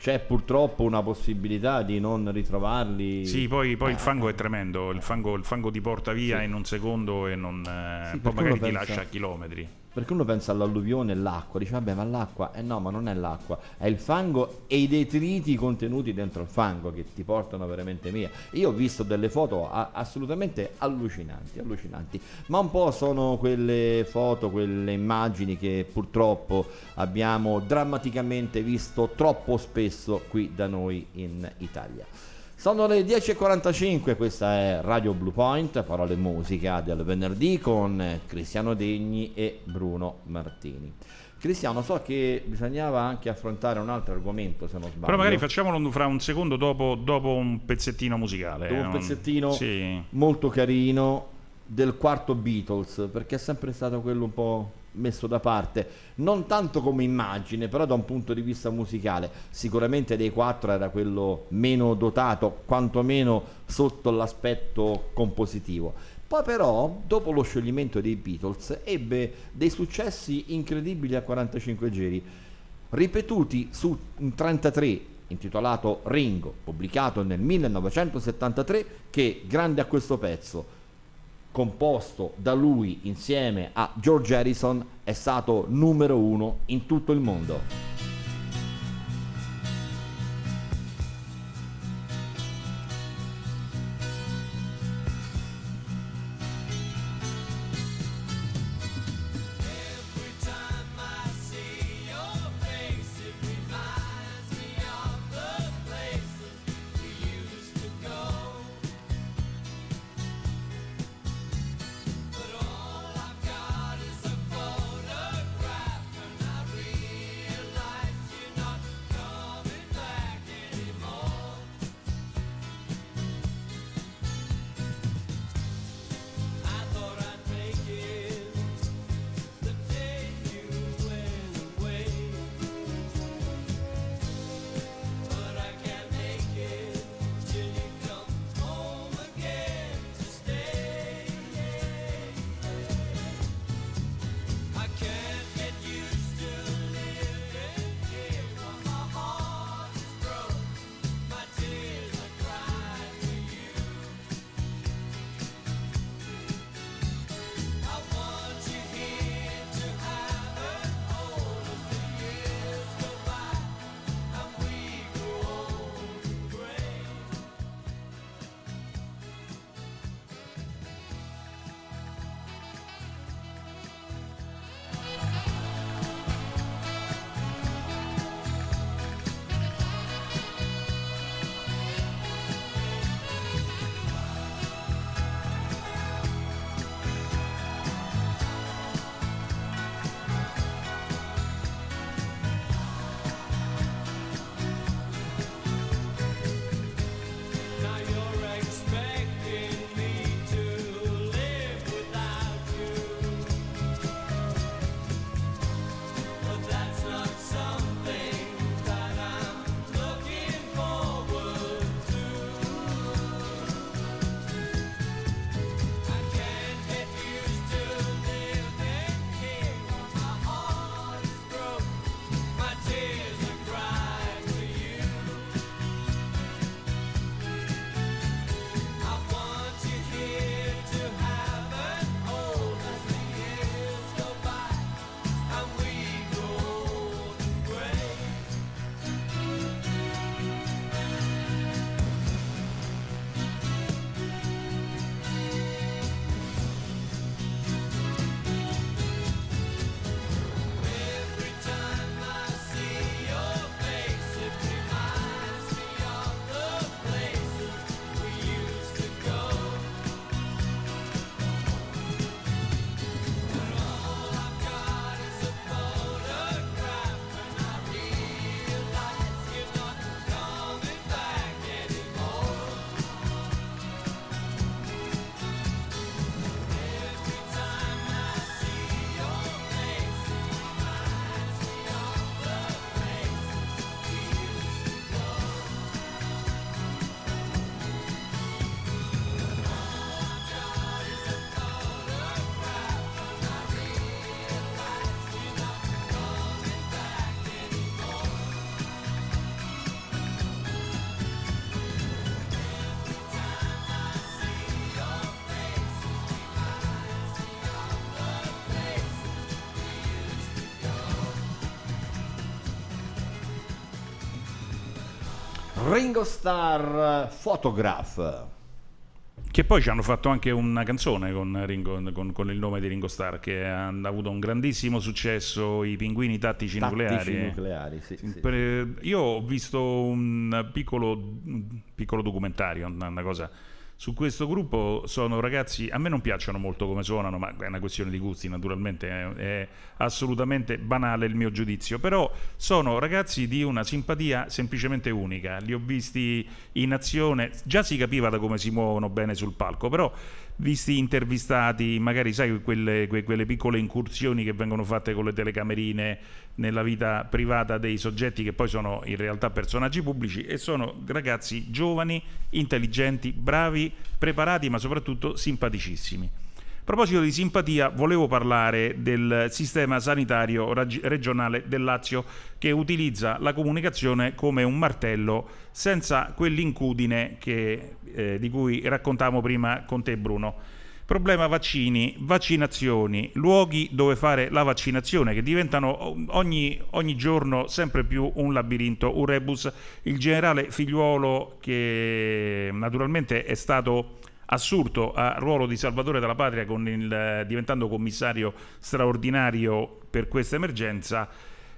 A: c'è purtroppo una possibilità di non ritrovarli.
B: Sì, poi, poi
A: Eh,
B: il fango è tremendo, il fango, il fango ti porta via
A: Sì.
B: in un secondo e non, eh,
A: Sì,
B: poi magari ti
A: pensa-
B: lascia a chilometri.
A: Perché uno pensa all'alluvione e l'acqua, dice vabbè ma l'acqua, eh no ma non è l'acqua, è il fango e i detriti contenuti dentro il fango che ti portano veramente via. Io ho visto delle foto a- assolutamente allucinanti, allucinanti, ma un po' sono quelle foto, quelle immagini che purtroppo abbiamo drammaticamente visto troppo spesso qui da noi in Italia. Sono le 10.45, questa è Radio Blue Point, parole e musica del venerdì con Cristiano Degni e Bruno Martini. Cristiano, so che bisognava anche affrontare un altro argomento, se non sbaglio.
B: Però magari facciamolo fra un secondo dopo, dopo un pezzettino musicale.
A: Dopo
B: eh,
A: un pezzettino
B: Sì.
A: molto carino del quarto Beatles, perché è sempre stato quello un po' messo da parte, non tanto come immagine, però da un punto di vista musicale. Sicuramente dei quattro era quello meno dotato, quantomeno sotto l'aspetto compositivo. Poi però, dopo lo scioglimento dei Beatles, ebbe dei successi incredibili a 45 giri, ripetuti su un 33 intitolato Ringo, pubblicato nel 1973, che grande a questo pezzo, composto da lui insieme a George Harrison, è stato numero uno in tutto il mondo. Ringo Starr Photograph.
B: Che poi ci hanno fatto anche una canzone con, Ringo- con- con il nome di Ringo Starr che ha avuto un grandissimo successo, i pinguini tattici,
A: Tattici
B: nucleari.
A: nucleari, sì, sì.
B: Io ho visto un piccolo, un piccolo documentario, una cosa su questo gruppo. Sono ragazzi, a me non piacciono molto come suonano, ma è una questione di gusti, naturalmente, è, è assolutamente banale il mio giudizio. Però sono ragazzi di una simpatia semplicemente unica. Li ho visti in azione, già si capiva da come si muovono bene sul palco, però visti intervistati, magari sai quelle, que- quelle piccole incursioni che vengono fatte con le telecamerine nella vita privata dei soggetti che poi sono in realtà personaggi pubblici e sono ragazzi giovani, intelligenti, bravi, preparati ma soprattutto simpaticissimi. A proposito di simpatia, volevo parlare del sistema sanitario regionale del Lazio che utilizza la comunicazione come un martello senza quell'incudine che, eh, di cui raccontavamo prima con te Bruno. Problema vaccini, vaccinazioni, luoghi dove fare la vaccinazione che diventano ogni, ogni giorno sempre più un labirinto, un rebus. Il generale figliuolo che naturalmente è stato assurdo a ruolo di salvatore della patria il, diventando commissario straordinario per questa emergenza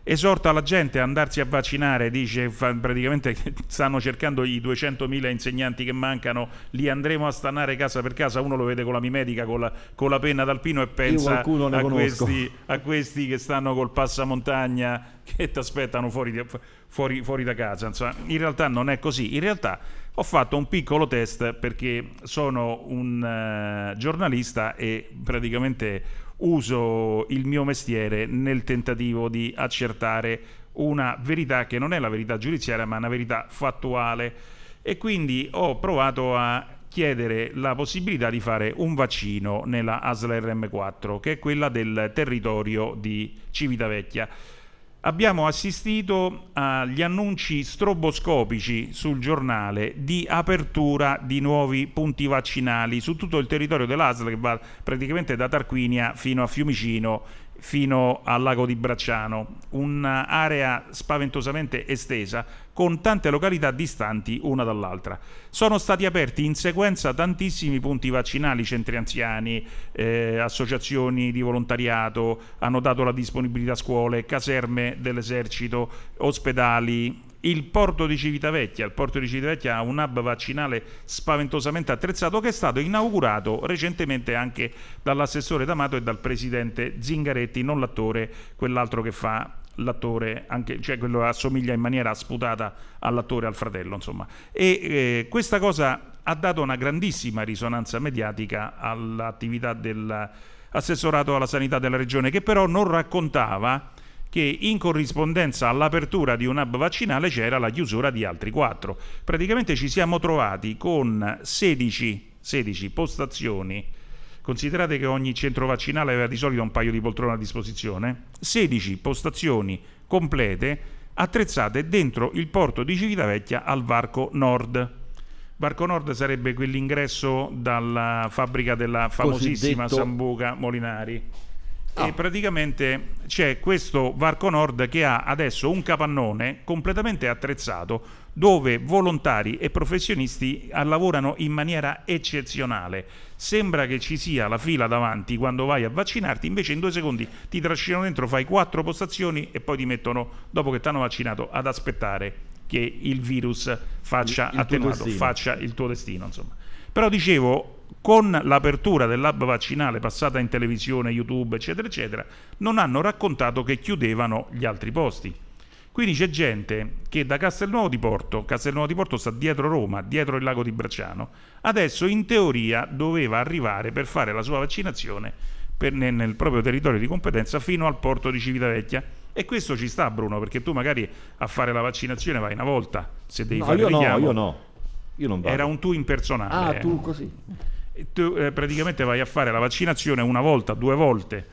B: esorta la gente a andarsi a vaccinare, dice praticamente stanno cercando i 200.000 insegnanti che mancano, li andremo a stanare casa per casa, uno lo vede con la mimedica, con la, con la penna d'alpino e pensa a questi, a questi che stanno col passamontagna che ti aspettano fuori, fuori- fuori da casa. Insomma, in realtà non è così, in realtà ho fatto un piccolo test perché sono un eh, giornalista e praticamente uso il mio mestiere nel tentativo di accertare una verità che non è la verità giudiziaria ma una verità fattuale e quindi ho provato a chiedere la possibilità di fare un vaccino nella ASL RM4 che è quella del territorio di Civitavecchia. Abbiamo assistito agli annunci stroboscopici sul giornale di apertura di nuovi punti vaccinali su tutto il territorio dell'ASL che va praticamente da Tarquinia fino a Fiumicino fino al lago di Bracciano, un'area spaventosamente estesa con tante località distanti una dall'altra. Sono stati aperti in sequenza tantissimi punti vaccinali, centri anziani, eh, associazioni di volontariato, hanno dato la disponibilità a scuole, caserme dell'esercito, ospedali, il porto di Civitavecchia, il porto di Civitavecchia ha un hub vaccinale spaventosamente attrezzato che è stato inaugurato recentemente anche dall'assessore D'Amato e dal presidente Zingaretti, non l'attore, quell'altro che fa l'attore, anche, cioè quello assomiglia in maniera sputata all'attore, al fratello, insomma. E eh, questa cosa ha dato una grandissima risonanza mediatica all'attività dell'assessorato alla sanità della regione, che però non raccontava che in corrispondenza all'apertura di un hub vaccinale c'era la chiusura di altri quattro. Praticamente ci siamo trovati con 16, 16 postazioni. Considerate che ogni centro vaccinale aveva di solito un paio di poltrone a disposizione, 16 postazioni complete attrezzate dentro il porto di Civitavecchia al Varco Nord. Varco Nord sarebbe quell'ingresso dalla fabbrica della famosissima
A: Cosiddetto-
B: Sambuca Molinari. E praticamente c'è questo Varco Nord che ha adesso un capannone completamente attrezzato dove volontari e professionisti lavorano in maniera eccezionale. Sembra che ci sia la fila davanti quando vai a vaccinarti, invece in due secondi ti trascinano dentro, fai quattro postazioni e poi ti mettono, dopo che ti hanno vaccinato, ad aspettare che il virus faccia
A: Il- il destino.
B: faccia il tuo destino. Insomma. Però dicevo, con l'apertura del lab vaccinale passata in televisione, YouTube, eccetera, eccetera, non hanno raccontato che chiudevano gli altri posti. Quindi c'è gente che da Castelnuovo di Porto, Castelnuovo di Porto sta dietro Roma, dietro il lago di Bracciano, adesso in teoria doveva arrivare per fare la sua vaccinazione per- nel, nel proprio territorio di competenza fino al porto di Civitavecchia. E questo ci sta Bruno, perché tu magari a fare la vaccinazione vai una volta, se devi
A: No,
B: fare
A: io
B: il
A: no,
B: richiamo.
A: io no. Io non vado.
B: Era un tu impersonale.
A: Ah, tu così.
B: E tu eh, praticamente vai a fare la vaccinazione una volta, due volte.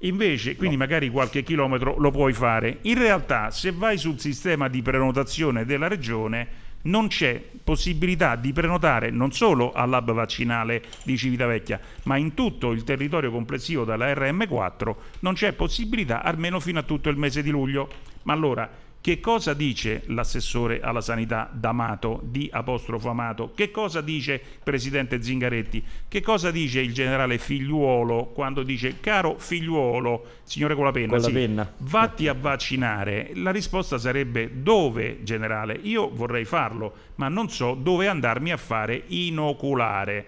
B: Invece, quindi magari qualche chilometro lo puoi fare. In realtà, se vai sul sistema di prenotazione della regione, non c'è possibilità di prenotare non solo all'hub vaccinale di Civitavecchia, ma in tutto il territorio complessivo della RM4 non c'è possibilità almeno fino a tutto il mese di luglio. Ma allora, Che cosa dice l'assessore alla sanità D'Amato, di apostrofo Amato? Che cosa dice il presidente Zingaretti? Che cosa dice il generale Figliuolo quando dice caro figliuolo, signore con la penna,
A: Con la
B: sì,
A: penna.
B: vatti a vaccinare? La risposta sarebbe dove, generale? Io vorrei farlo, ma non so dove andarmi a fare inoculare.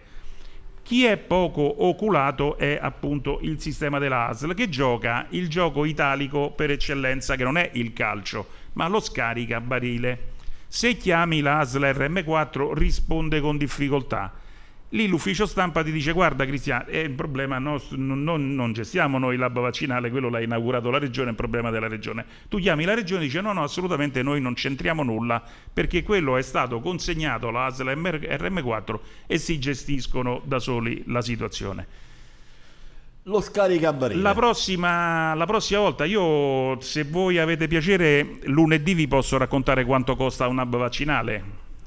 B: Chi è poco oculato è appunto il sistema della ASL che gioca il gioco italico per eccellenza che non è il calcio, ma lo scarica barile. Se chiami la ASL RM4 risponde con difficoltà. Lì l'ufficio stampa ti dice guarda Cristiano, è un problema nostro, non, non- non gestiamo noi il lab vaccinale, quello l'ha inaugurato la regione, è un problema della regione. Tu chiami la regione e dice no no assolutamente noi non c'entriamo nulla perché quello è stato consegnato alla ASL RM4 e si gestiscono da soli la situazione.
A: Lo scaricabarile.
B: La prossima, la prossima volta, io se voi avete piacere, lunedì vi posso raccontare quanto costa un hub vaccinale.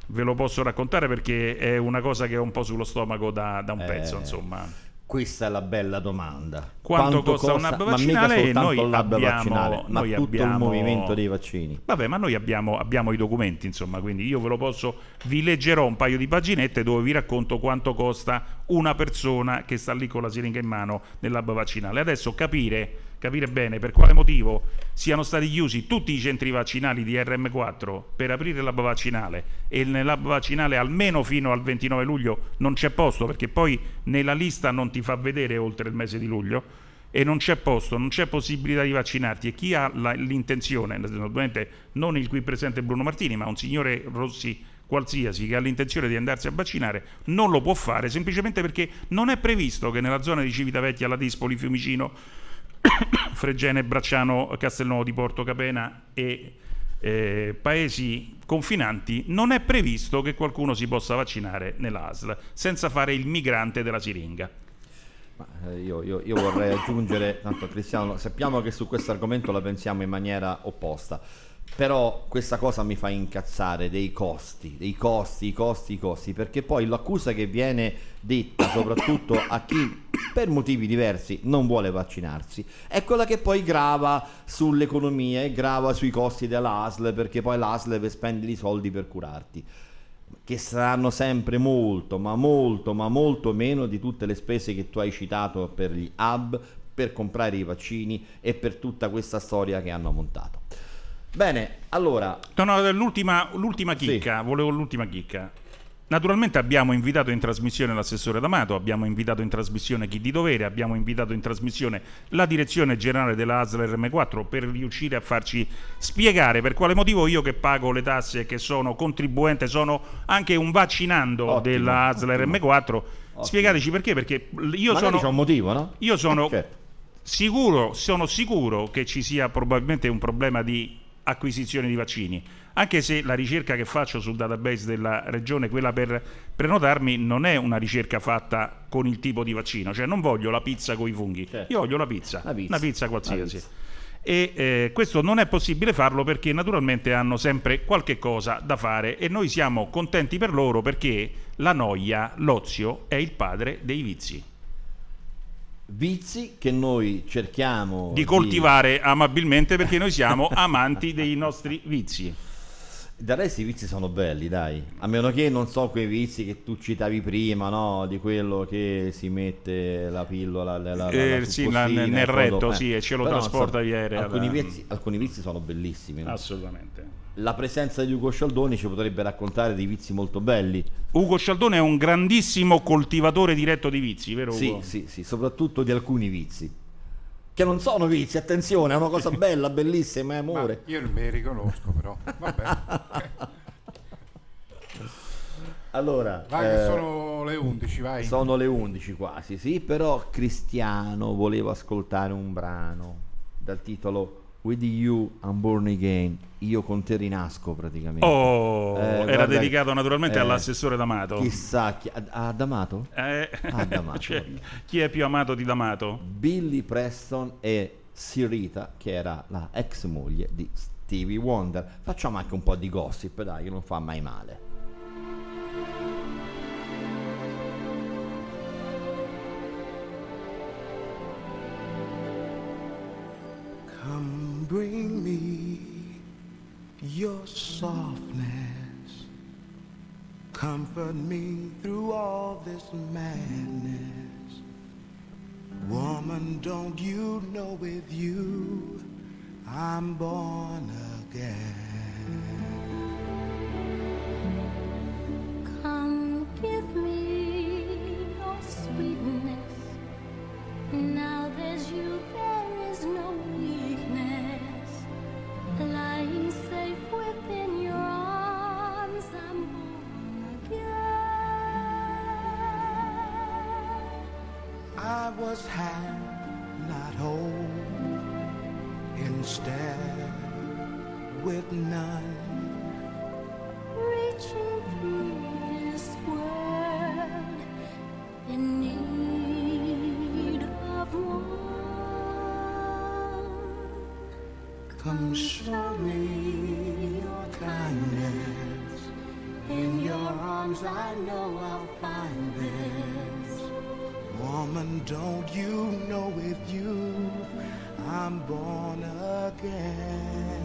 B: Ve lo posso raccontare perché è una cosa che ho un po' sullo stomaco da, da un
A: Eh,
B: pezzo, insomma.
A: Questa è la bella domanda.
B: Quanto costa un hub
A: Ma mica
B: vaccinale? E
A: soltanto
B: noi abbiamo-
A: vaccinale, ma tutto il
B: abbiamo-
A: movimento dei vaccini.
B: Vabbè, ma noi abbiamo, abbiamo i documenti, insomma, quindi io ve lo posso, vi leggerò un paio di paginette dove vi racconto quanto costa una persona che sta lì con la siringa in mano nel lab vaccinale. Adesso capire, capire bene per quale motivo siano stati chiusi tutti i centri vaccinali di RM4 per aprire lab vaccinale. E nel lab vaccinale almeno fino al 29 luglio non c'è posto perché poi nella lista non ti fa vedere oltre il mese di luglio. E non c'è posto, non c'è possibilità di vaccinarti. E chi ha la- l'intenzione, naturalmente non il qui presente Bruno Martini, ma un signore Rossi qualsiasi che ha l'intenzione di andarsi a vaccinare non lo può fare semplicemente perché non è previsto che nella zona di Civitavecchia, La Dispoli, Fiumicino, Fregene, Bracciano, Castelnuovo di Porto Capena e eh, paesi confinanti non è previsto che qualcuno si possa vaccinare nell'ASL senza fare il migrante della siringa.
A: Eh, io, io- io vorrei aggiungere, tanto Cristiano, sappiamo che su questo argomento la pensiamo in maniera opposta, però questa cosa mi fa incazzare dei costi, dei costi, i costi, i costi, perché poi l'accusa che viene detta soprattutto a chi per motivi diversi non vuole vaccinarsi è quella che poi grava sull'economia e grava sui costi dell'ASL perché poi l'ASL spendere i soldi per curarti che saranno sempre molto, ma molto, ma molto meno di tutte le spese che tu hai citato per gli hub, per comprare i vaccini e per tutta questa storia che hanno montato. Bene, allora,
B: No, no, l'ultima, l'ultima chicca, volevo l'ultima chicca. Naturalmente abbiamo invitato in trasmissione l'assessore D'Amato, abbiamo invitato in trasmissione chi di dovere, abbiamo invitato in trasmissione la direzione generale della ASL RM4 per riuscire a farci spiegare per quale motivo io che pago le tasse e che sono contribuente, sono anche un vaccinando
A: Ottimo,
B: della ASL
A: ottimo.
B: RM4. Spiegateci perché, perché io
A: magari
B: sono...
A: c'è un motivo, no?
B: Io sono
A: Certo.
B: sicuro, sono sicuro che ci sia probabilmente un problema di acquisizione di vaccini, anche se la ricerca che faccio sul database della regione, quella per prenotarmi, non è una ricerca fatta con il tipo di vaccino, cioè non voglio la pizza con i funghi, io voglio la pizza,
A: pizza.
B: una pizza qualsiasi.
A: pizza.
B: E eh, questo non è possibile farlo perché naturalmente hanno sempre qualche cosa da fare e noi siamo contenti per loro perché la noia, l'ozio, è il padre dei vizi.
A: Vizi che noi cerchiamo
B: di coltivare amabilmente perché noi siamo amanti dei nostri vizi.
A: Del resto i vizi sono belli, dai. A meno che non so quei vizi che tu citavi prima, no? Di quello che si mette la pillola la, la,
B: Eh,
A: la
B: sì, la- nel retto,
A: dopo-
B: sì, e ce lo
A: Però,
B: trasporta
A: insomma,
B: via aereo,
A: Alcuni
B: da-
A: vizi, alcuni vizi sono bellissimi. no? La presenza di Ugo Scialdoni ci potrebbe raccontare dei vizi molto belli.
B: Ugo Scialdone è un grandissimo coltivatore diretto di vizi, vero
A: Sì,
B: Ugo?
A: sì, sì, soprattutto di alcuni vizi. Che non sono vizi, attenzione, è una cosa bella, bellissima, è amore.
C: Io non me li riconosco però. Vabbè.
A: Allora,
C: Vai che
A: eh,
C: sono le 11, vai.
A: Sono le 11 quasi, sì, però Cristiano voleva ascoltare un brano dal titolo With You I'm Born Again, io con te rinasco praticamente.
B: Oh,
A: Eh,
B: era
A: guarda-
B: dedicato naturalmente
A: eh,
B: all'assessore D'Amato.
A: Chissà, chi, a, a D'Amato?
B: Eh,
A: Ah, D'Amato.
B: cioè, chi è più amato di D'Amato?
A: Billy Preston e Sirita, che era la ex moglie di Stevie Wonder. Facciamo anche un po' di gossip, dai, che non fa mai male.
L: Come bring me
T: your softness comfort me through all this madness. Woman, don't you know with you I'm born again?
U: Come give me your sweetness. Now there's you, there is no Reaching through this world in need
T: Come show me your kindness. In your arms, I know I'll find this. Woman, don't you know with you I'm born again?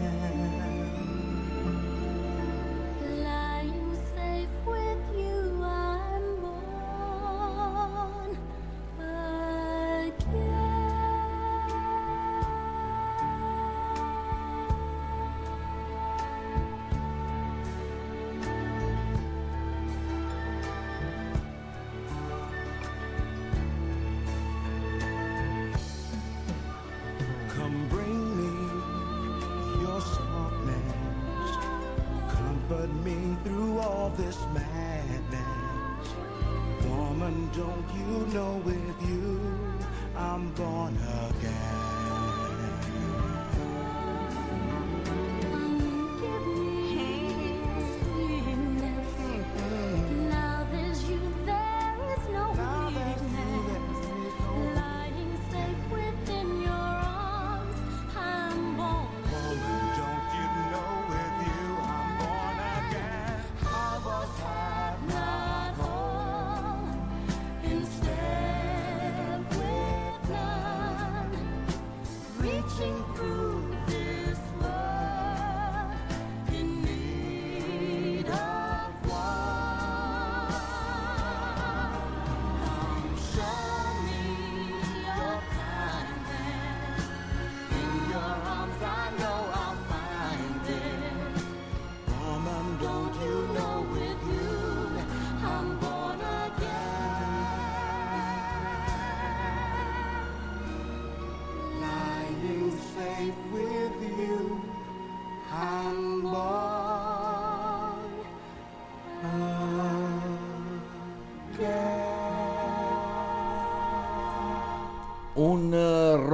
U: I'm born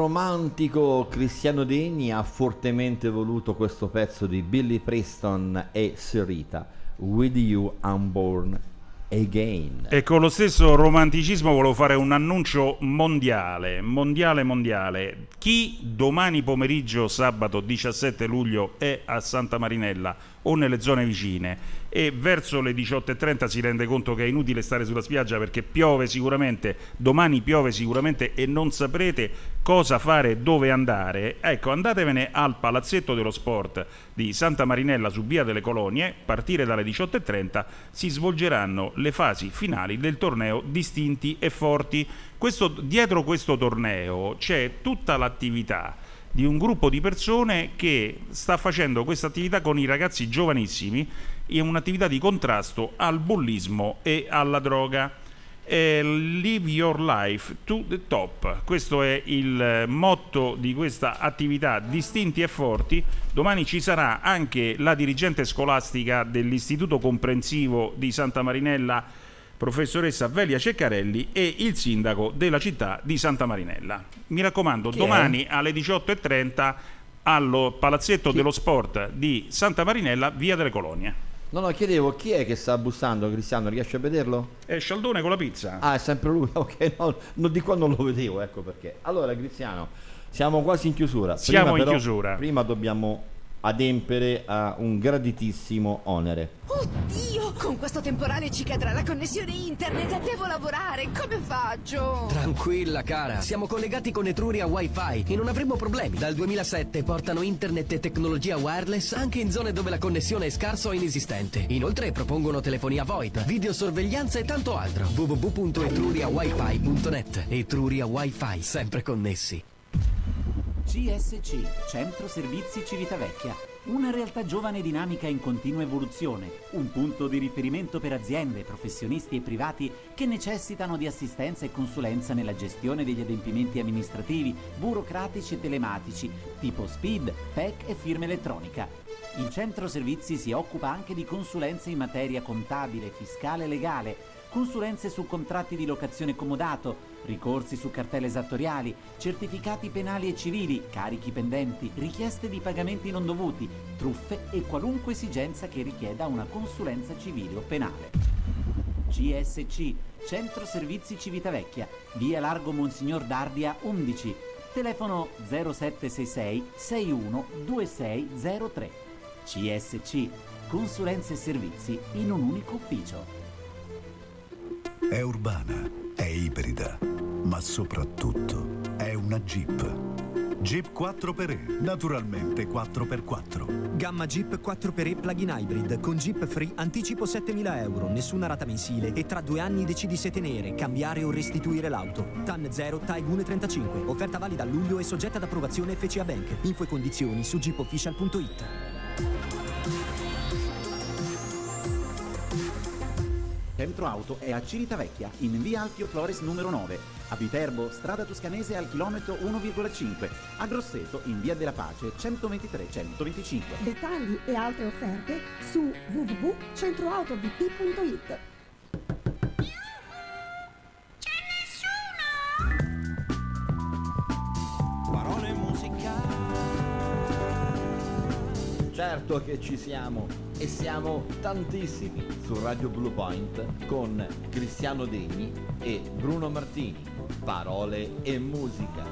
A: romantico Cristiano Degni ha fortemente voluto questo pezzo di Billy Preston e Serita, With You Unborn Again.
B: E con lo stesso romanticismo volevo fare un annuncio mondiale, mondiale, mondiale. Chi domani pomeriggio, sabato 17 luglio, è a Santa Marinella o nelle zone vicine. E verso le 18.30 si rende conto che è inutile stare sulla spiaggia perché piove sicuramente, domani piove sicuramente e non saprete cosa fare, dove andare, ecco andatevene al Palazzetto dello Sport di Santa Marinella su Via delle Colonie, partire dalle 18.30 si svolgeranno le fasi finali del torneo Distinti e Forti. Questo- dietro questo torneo c'è tutta l'attività di un gruppo di persone che sta facendo questa attività con i ragazzi giovanissimi in un'attività di contrasto al bullismo e alla droga. Eh, live your life to the top. Questo è il motto di questa attività distinti e forti. Domani ci sarà anche la dirigente scolastica dell'Istituto Comprensivo di Santa Marinella, professoressa Velia Ceccarelli, e il sindaco della città di Santa Marinella. Mi raccomando,
A: Chi è?
B: domani alle 18.30 allo Palazzetto dello Sport di Santa Marinella, via delle Colonie.
A: No, no, chiedevo chi è che sta bussando, Cristiano, riesci a vederlo?
B: È Scialdone con la pizza.
A: Ah, è sempre lui, ok, no, no, di qua non lo vedevo, ecco perché. Allora, Cristiano, siamo quasi in chiusura.
B: Siamo in
A: però-
B: chiusura.
A: Prima dobbiamo adempere a un graditissimo onere.
P: Oddio, con questo temporale ci cadrà la connessione internet. Devo lavorare. Come faccio?
V: Tranquilla cara, siamo collegati con Etruria Wi-Fi e non avremo problemi. Dal 2007 portano internet e tecnologia wireless anche in zone dove la connessione è scarsa o inesistente. Inoltre propongono telefonia VoIP, videosorveglianza e tanto altro. www.etruriawifi.net Etruria Wi-Fi, sempre connessi.
I: CSC, Centro Servizi Civitavecchia. Una realtà giovane e dinamica in continua evoluzione, un punto di riferimento per aziende, professionisti e privati che necessitano di assistenza e consulenza nella gestione degli adempimenti amministrativi, burocratici e telematici, tipo SPID, PEC e firma elettronica. Il centro servizi si occupa anche di consulenze in materia contabile, fiscale e legale, consulenze su contratti di locazione comodato, ricorsi su cartelle esattoriali, certificati penali e civili, carichi pendenti, richieste di pagamenti non dovuti, truffe e qualunque esigenza che richieda una consulenza civile o penale. CSC, Centro Servizi Civitavecchia, via Largo Monsignor Dardia 11, telefono 0766 61 2603. CSC, consulenze e servizi in un unico ufficio.
G: È urbana, è ibrida, ma soprattutto è una Jeep. Jeep 4xe, naturalmente 4x4.
H: Gamma Jeep 4xe plug-in hybrid con Jeep Free anticipo 7000 euro, nessuna rata mensile e tra due anni decidi se tenere, cambiare o restituire l'auto. TAN 0 Taigune 35, offerta valida a luglio e soggetta ad approvazione FCA Bank. Info e condizioni su jeepofficial.it.
I: Centro Auto è a Civitavecchia, in via Alfio Flores numero 9, a Viterbo, strada toscanese al chilometro 1,5, a Grosseto, in via della Pace 123-125.
J: Dettagli e altre offerte su www.centroautovt.it.
E: Parole musicali.
A: Certo che ci siamo e siamo tantissimi su Radio Blue Point con Cristiano Degni e Bruno Martini. Parole e musica.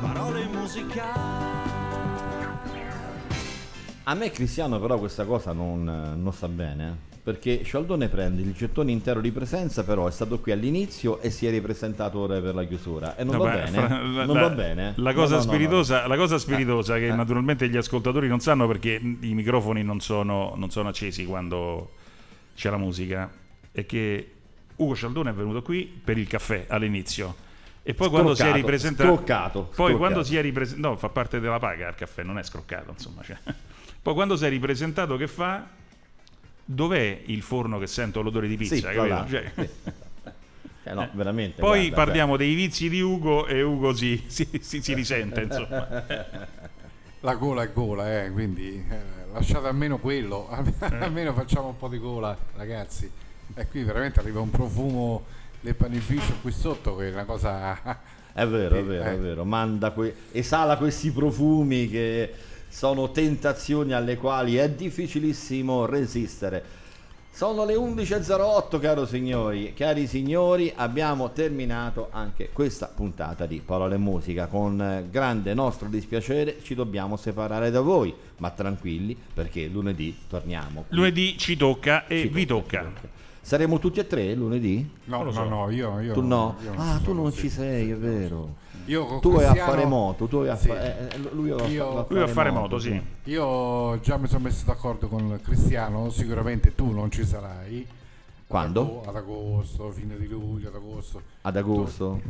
E: Parole musicali.
A: A me Cristiano però questa cosa non, non sta bene, eh, perché Scialdone prende il gettone intero di presenza, però è stato qui all'inizio e si è ripresentato ora per la chiusura. E non
B: No,
A: va
B: beh,
A: bene,
B: fra-
A: eh.
B: la-
A: non
B: la-
A: va bene.
B: La cosa,
A: no, no,
B: spiritosa, la cosa spiritosa che
A: Eh,
B: naturalmente gli ascoltatori non sanno perché i microfoni non sono, non sono accesi quando c'è la musica è che Ugo Cialdone è venuto qui per il caffè all'inizio e poi quando si è ripresentato
A: scroccato,
B: poi
A: scroccato.
B: quando si è ripresentato no fa parte della paga il caffè non è scroccato insomma cioè. Poi quando si è ripresentato che fa dov'è il forno che sento l'odore di pizza
A: Sì,
B: capito? Cioè-
A: Sì. Eh, no, veramente.
B: poi
A: guarda,
B: parliamo dei vizi di Ugo e Ugo si, si, si- si risente insomma
C: La gola è gola, eh, quindi eh, lasciate almeno quello, almeno facciamo un po' di gola, ragazzi. E qui veramente arriva un profumo del panificio qui sotto che è una cosa...
A: È vero, è
C: Eh,
A: vero,
C: eh.
A: è vero. Manda que- esala questi profumi che sono tentazioni alle quali è difficilissimo resistere. Sono le 11.08, caro signori. Cari signori, abbiamo terminato anche questa puntata di Parole e Musica. Con grande nostro dispiacere ci dobbiamo separare da voi, ma tranquilli perché lunedì torniamo. qui.
B: lunedì ci tocca e
A: Ci
B: vi
A: tocca,
B: tocca
A: Saremo tutti e tre lunedì?
C: No,
B: lo so.
C: no, no, io, io
A: tu no?
C: io
A: ah, tu non
C: sì,
A: ci sei,
C: sì,
A: è
C: no,
A: vero.
C: Io con
A: tu vai a
C: Cristiano-
A: fare moto, tu vai a
C: Sì.
A: fare... eh, lui va a
C: Io-
A: fa-
B: Lui a fare moto, sì.
C: Io già mi sono messo d'accordo con Cristiano, sicuramente tu non ci sarai.
A: Quando?
C: Ad agosto, fine di luglio, ad agosto.
A: Ad agosto?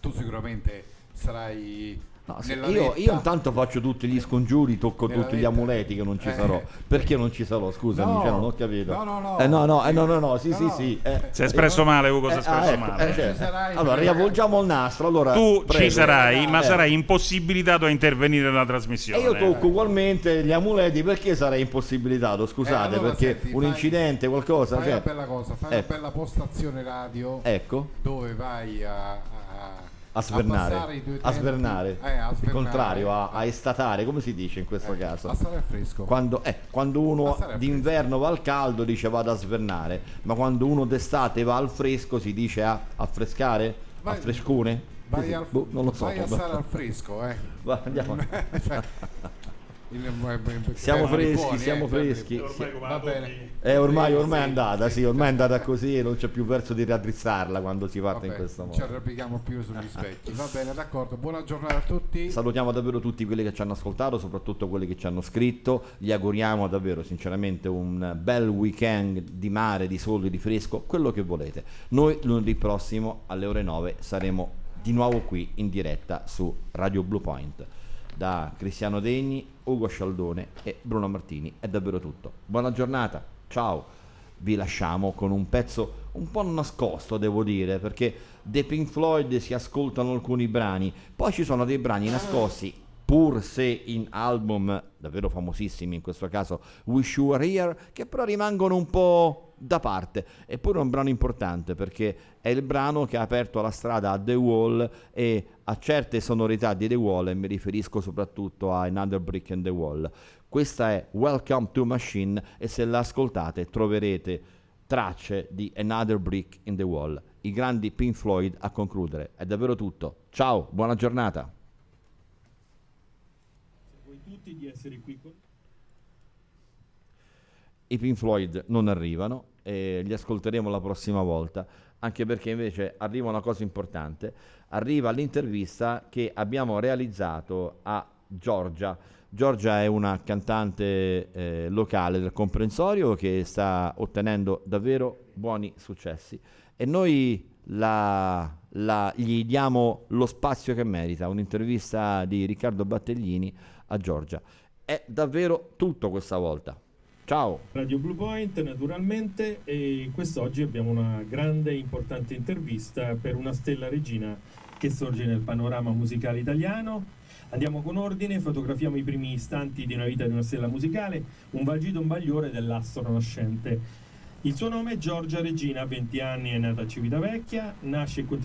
C: Tu, tu sicuramente sarai
A: No, io, io intanto faccio tutti gli scongiuri, tocco
C: Nella
A: tutti gli
C: vetta.
A: amuleti che non ci
C: Eh.
A: sarò. Perché non ci sarò? Scusami,
C: No.
A: cioè, non ho capito.
C: No, no, no.
A: Eh, no, no, eh, no, no, no, sì,
C: No,
A: sì, sì. eh.
B: Si è espresso male, Ugo, si è espresso
A: ah, ecco,
B: male.
A: eh, cioè,
C: Ci sarai,
A: allora, riavvolgiamo il nastro. Allora,
B: tu
A: prego.
B: ci sarai ma
A: Eh.
B: sarai impossibilitato a intervenire nella trasmissione
A: E io tocco ugualmente gli amuleti perché sarei impossibilitato? Scusate,
C: Eh, allora,
A: perché
C: senti,
A: un
C: fai-
A: incidente, qualcosa.
C: Fai
A: cioè-
C: una bella cosa, fai
A: Ecco.
C: una bella postazione radio
A: Ecco.
C: dove vai a, a-
A: A svernare, a
C: tempi.
A: svernare,
C: Eh, a
A: il
C: svernare.
A: contrario, a, a estatare, come si dice in questo
C: Eh,
A: caso?
C: a stare fresco.
A: Quando, eh, quando
C: A
A: uno d'inverno va al caldo dice vado a svernare, ma quando uno d'estate va al fresco si dice a affrescare? A
C: Vai-
A: frescone?
C: Vai,
A: Così,
C: al,
A: boh, non lo so.
C: vai a stare al fresco, eh.
A: Va, andiamo. Siamo freschi, siamo freschi. Eh, ormai, ormai è andata,
C: sì,
A: ormai è andata così e non c'è più verso di raddrizzarla quando si parte in questo modo.
C: ci arrabbichiamo più sugli specchi. Va bene, d'accordo. Buona giornata a tutti.
A: Salutiamo davvero tutti quelli che ci hanno ascoltato, soprattutto quelli che ci hanno scritto. Gli auguriamo davvero, sinceramente, un bel weekend di mare, di sole, di fresco, quello che volete. Noi lunedì prossimo alle ore 9 saremo di nuovo qui in diretta su Radio Blue Point. Da Cristiano Degni, Ugo Scialdone e Bruno Martini è davvero tutto. Buona giornata, ciao. Vi lasciamo con un pezzo un po' nascosto, devo dire, perché dei Pink Floyd si ascoltano alcuni brani, poi ci sono dei brani nascosti, pur se in album davvero famosissimi, in questo caso Wish You Were Here, che però rimangono un po' da parte. Eppure è un brano importante perché è il brano che ha aperto la strada a The Wall e a certe sonorità di The Wall e mi riferisco soprattutto a Another Brick in the Wall. Questa è Welcome to Machine e se la ascoltate troverete tracce di Another Brick in the Wall. I grandi Pink Floyd a concludere. È davvero tutto. Ciao, buona giornata.
W: voi tutti di essere qui con
A: I Pink Floyd non arrivano e li ascolteremo la prossima volta, anche perché invece arriva una cosa importante, arriva l'intervista che abbiamo realizzato a Giorgia. Giorgia è una cantante eh, locale del comprensorio che sta ottenendo davvero buoni successi e noi la- la- gli diamo lo spazio che merita, un'intervista di Riccardo Battaglini a Giorgia. È davvero tutto questa volta. Ciao!
W: Radio Blue Point naturalmente e quest'oggi abbiamo una grande e importante intervista per una stella regina che sorge nel panorama musicale italiano. Andiamo con ordine, fotografiamo i primi istanti di una vita di una stella musicale, un vagito un bagliore dell'astro nascente. Il suo nome è Giorgia Regina, ha 20 anni, è nata a Civitavecchia, nasce e continua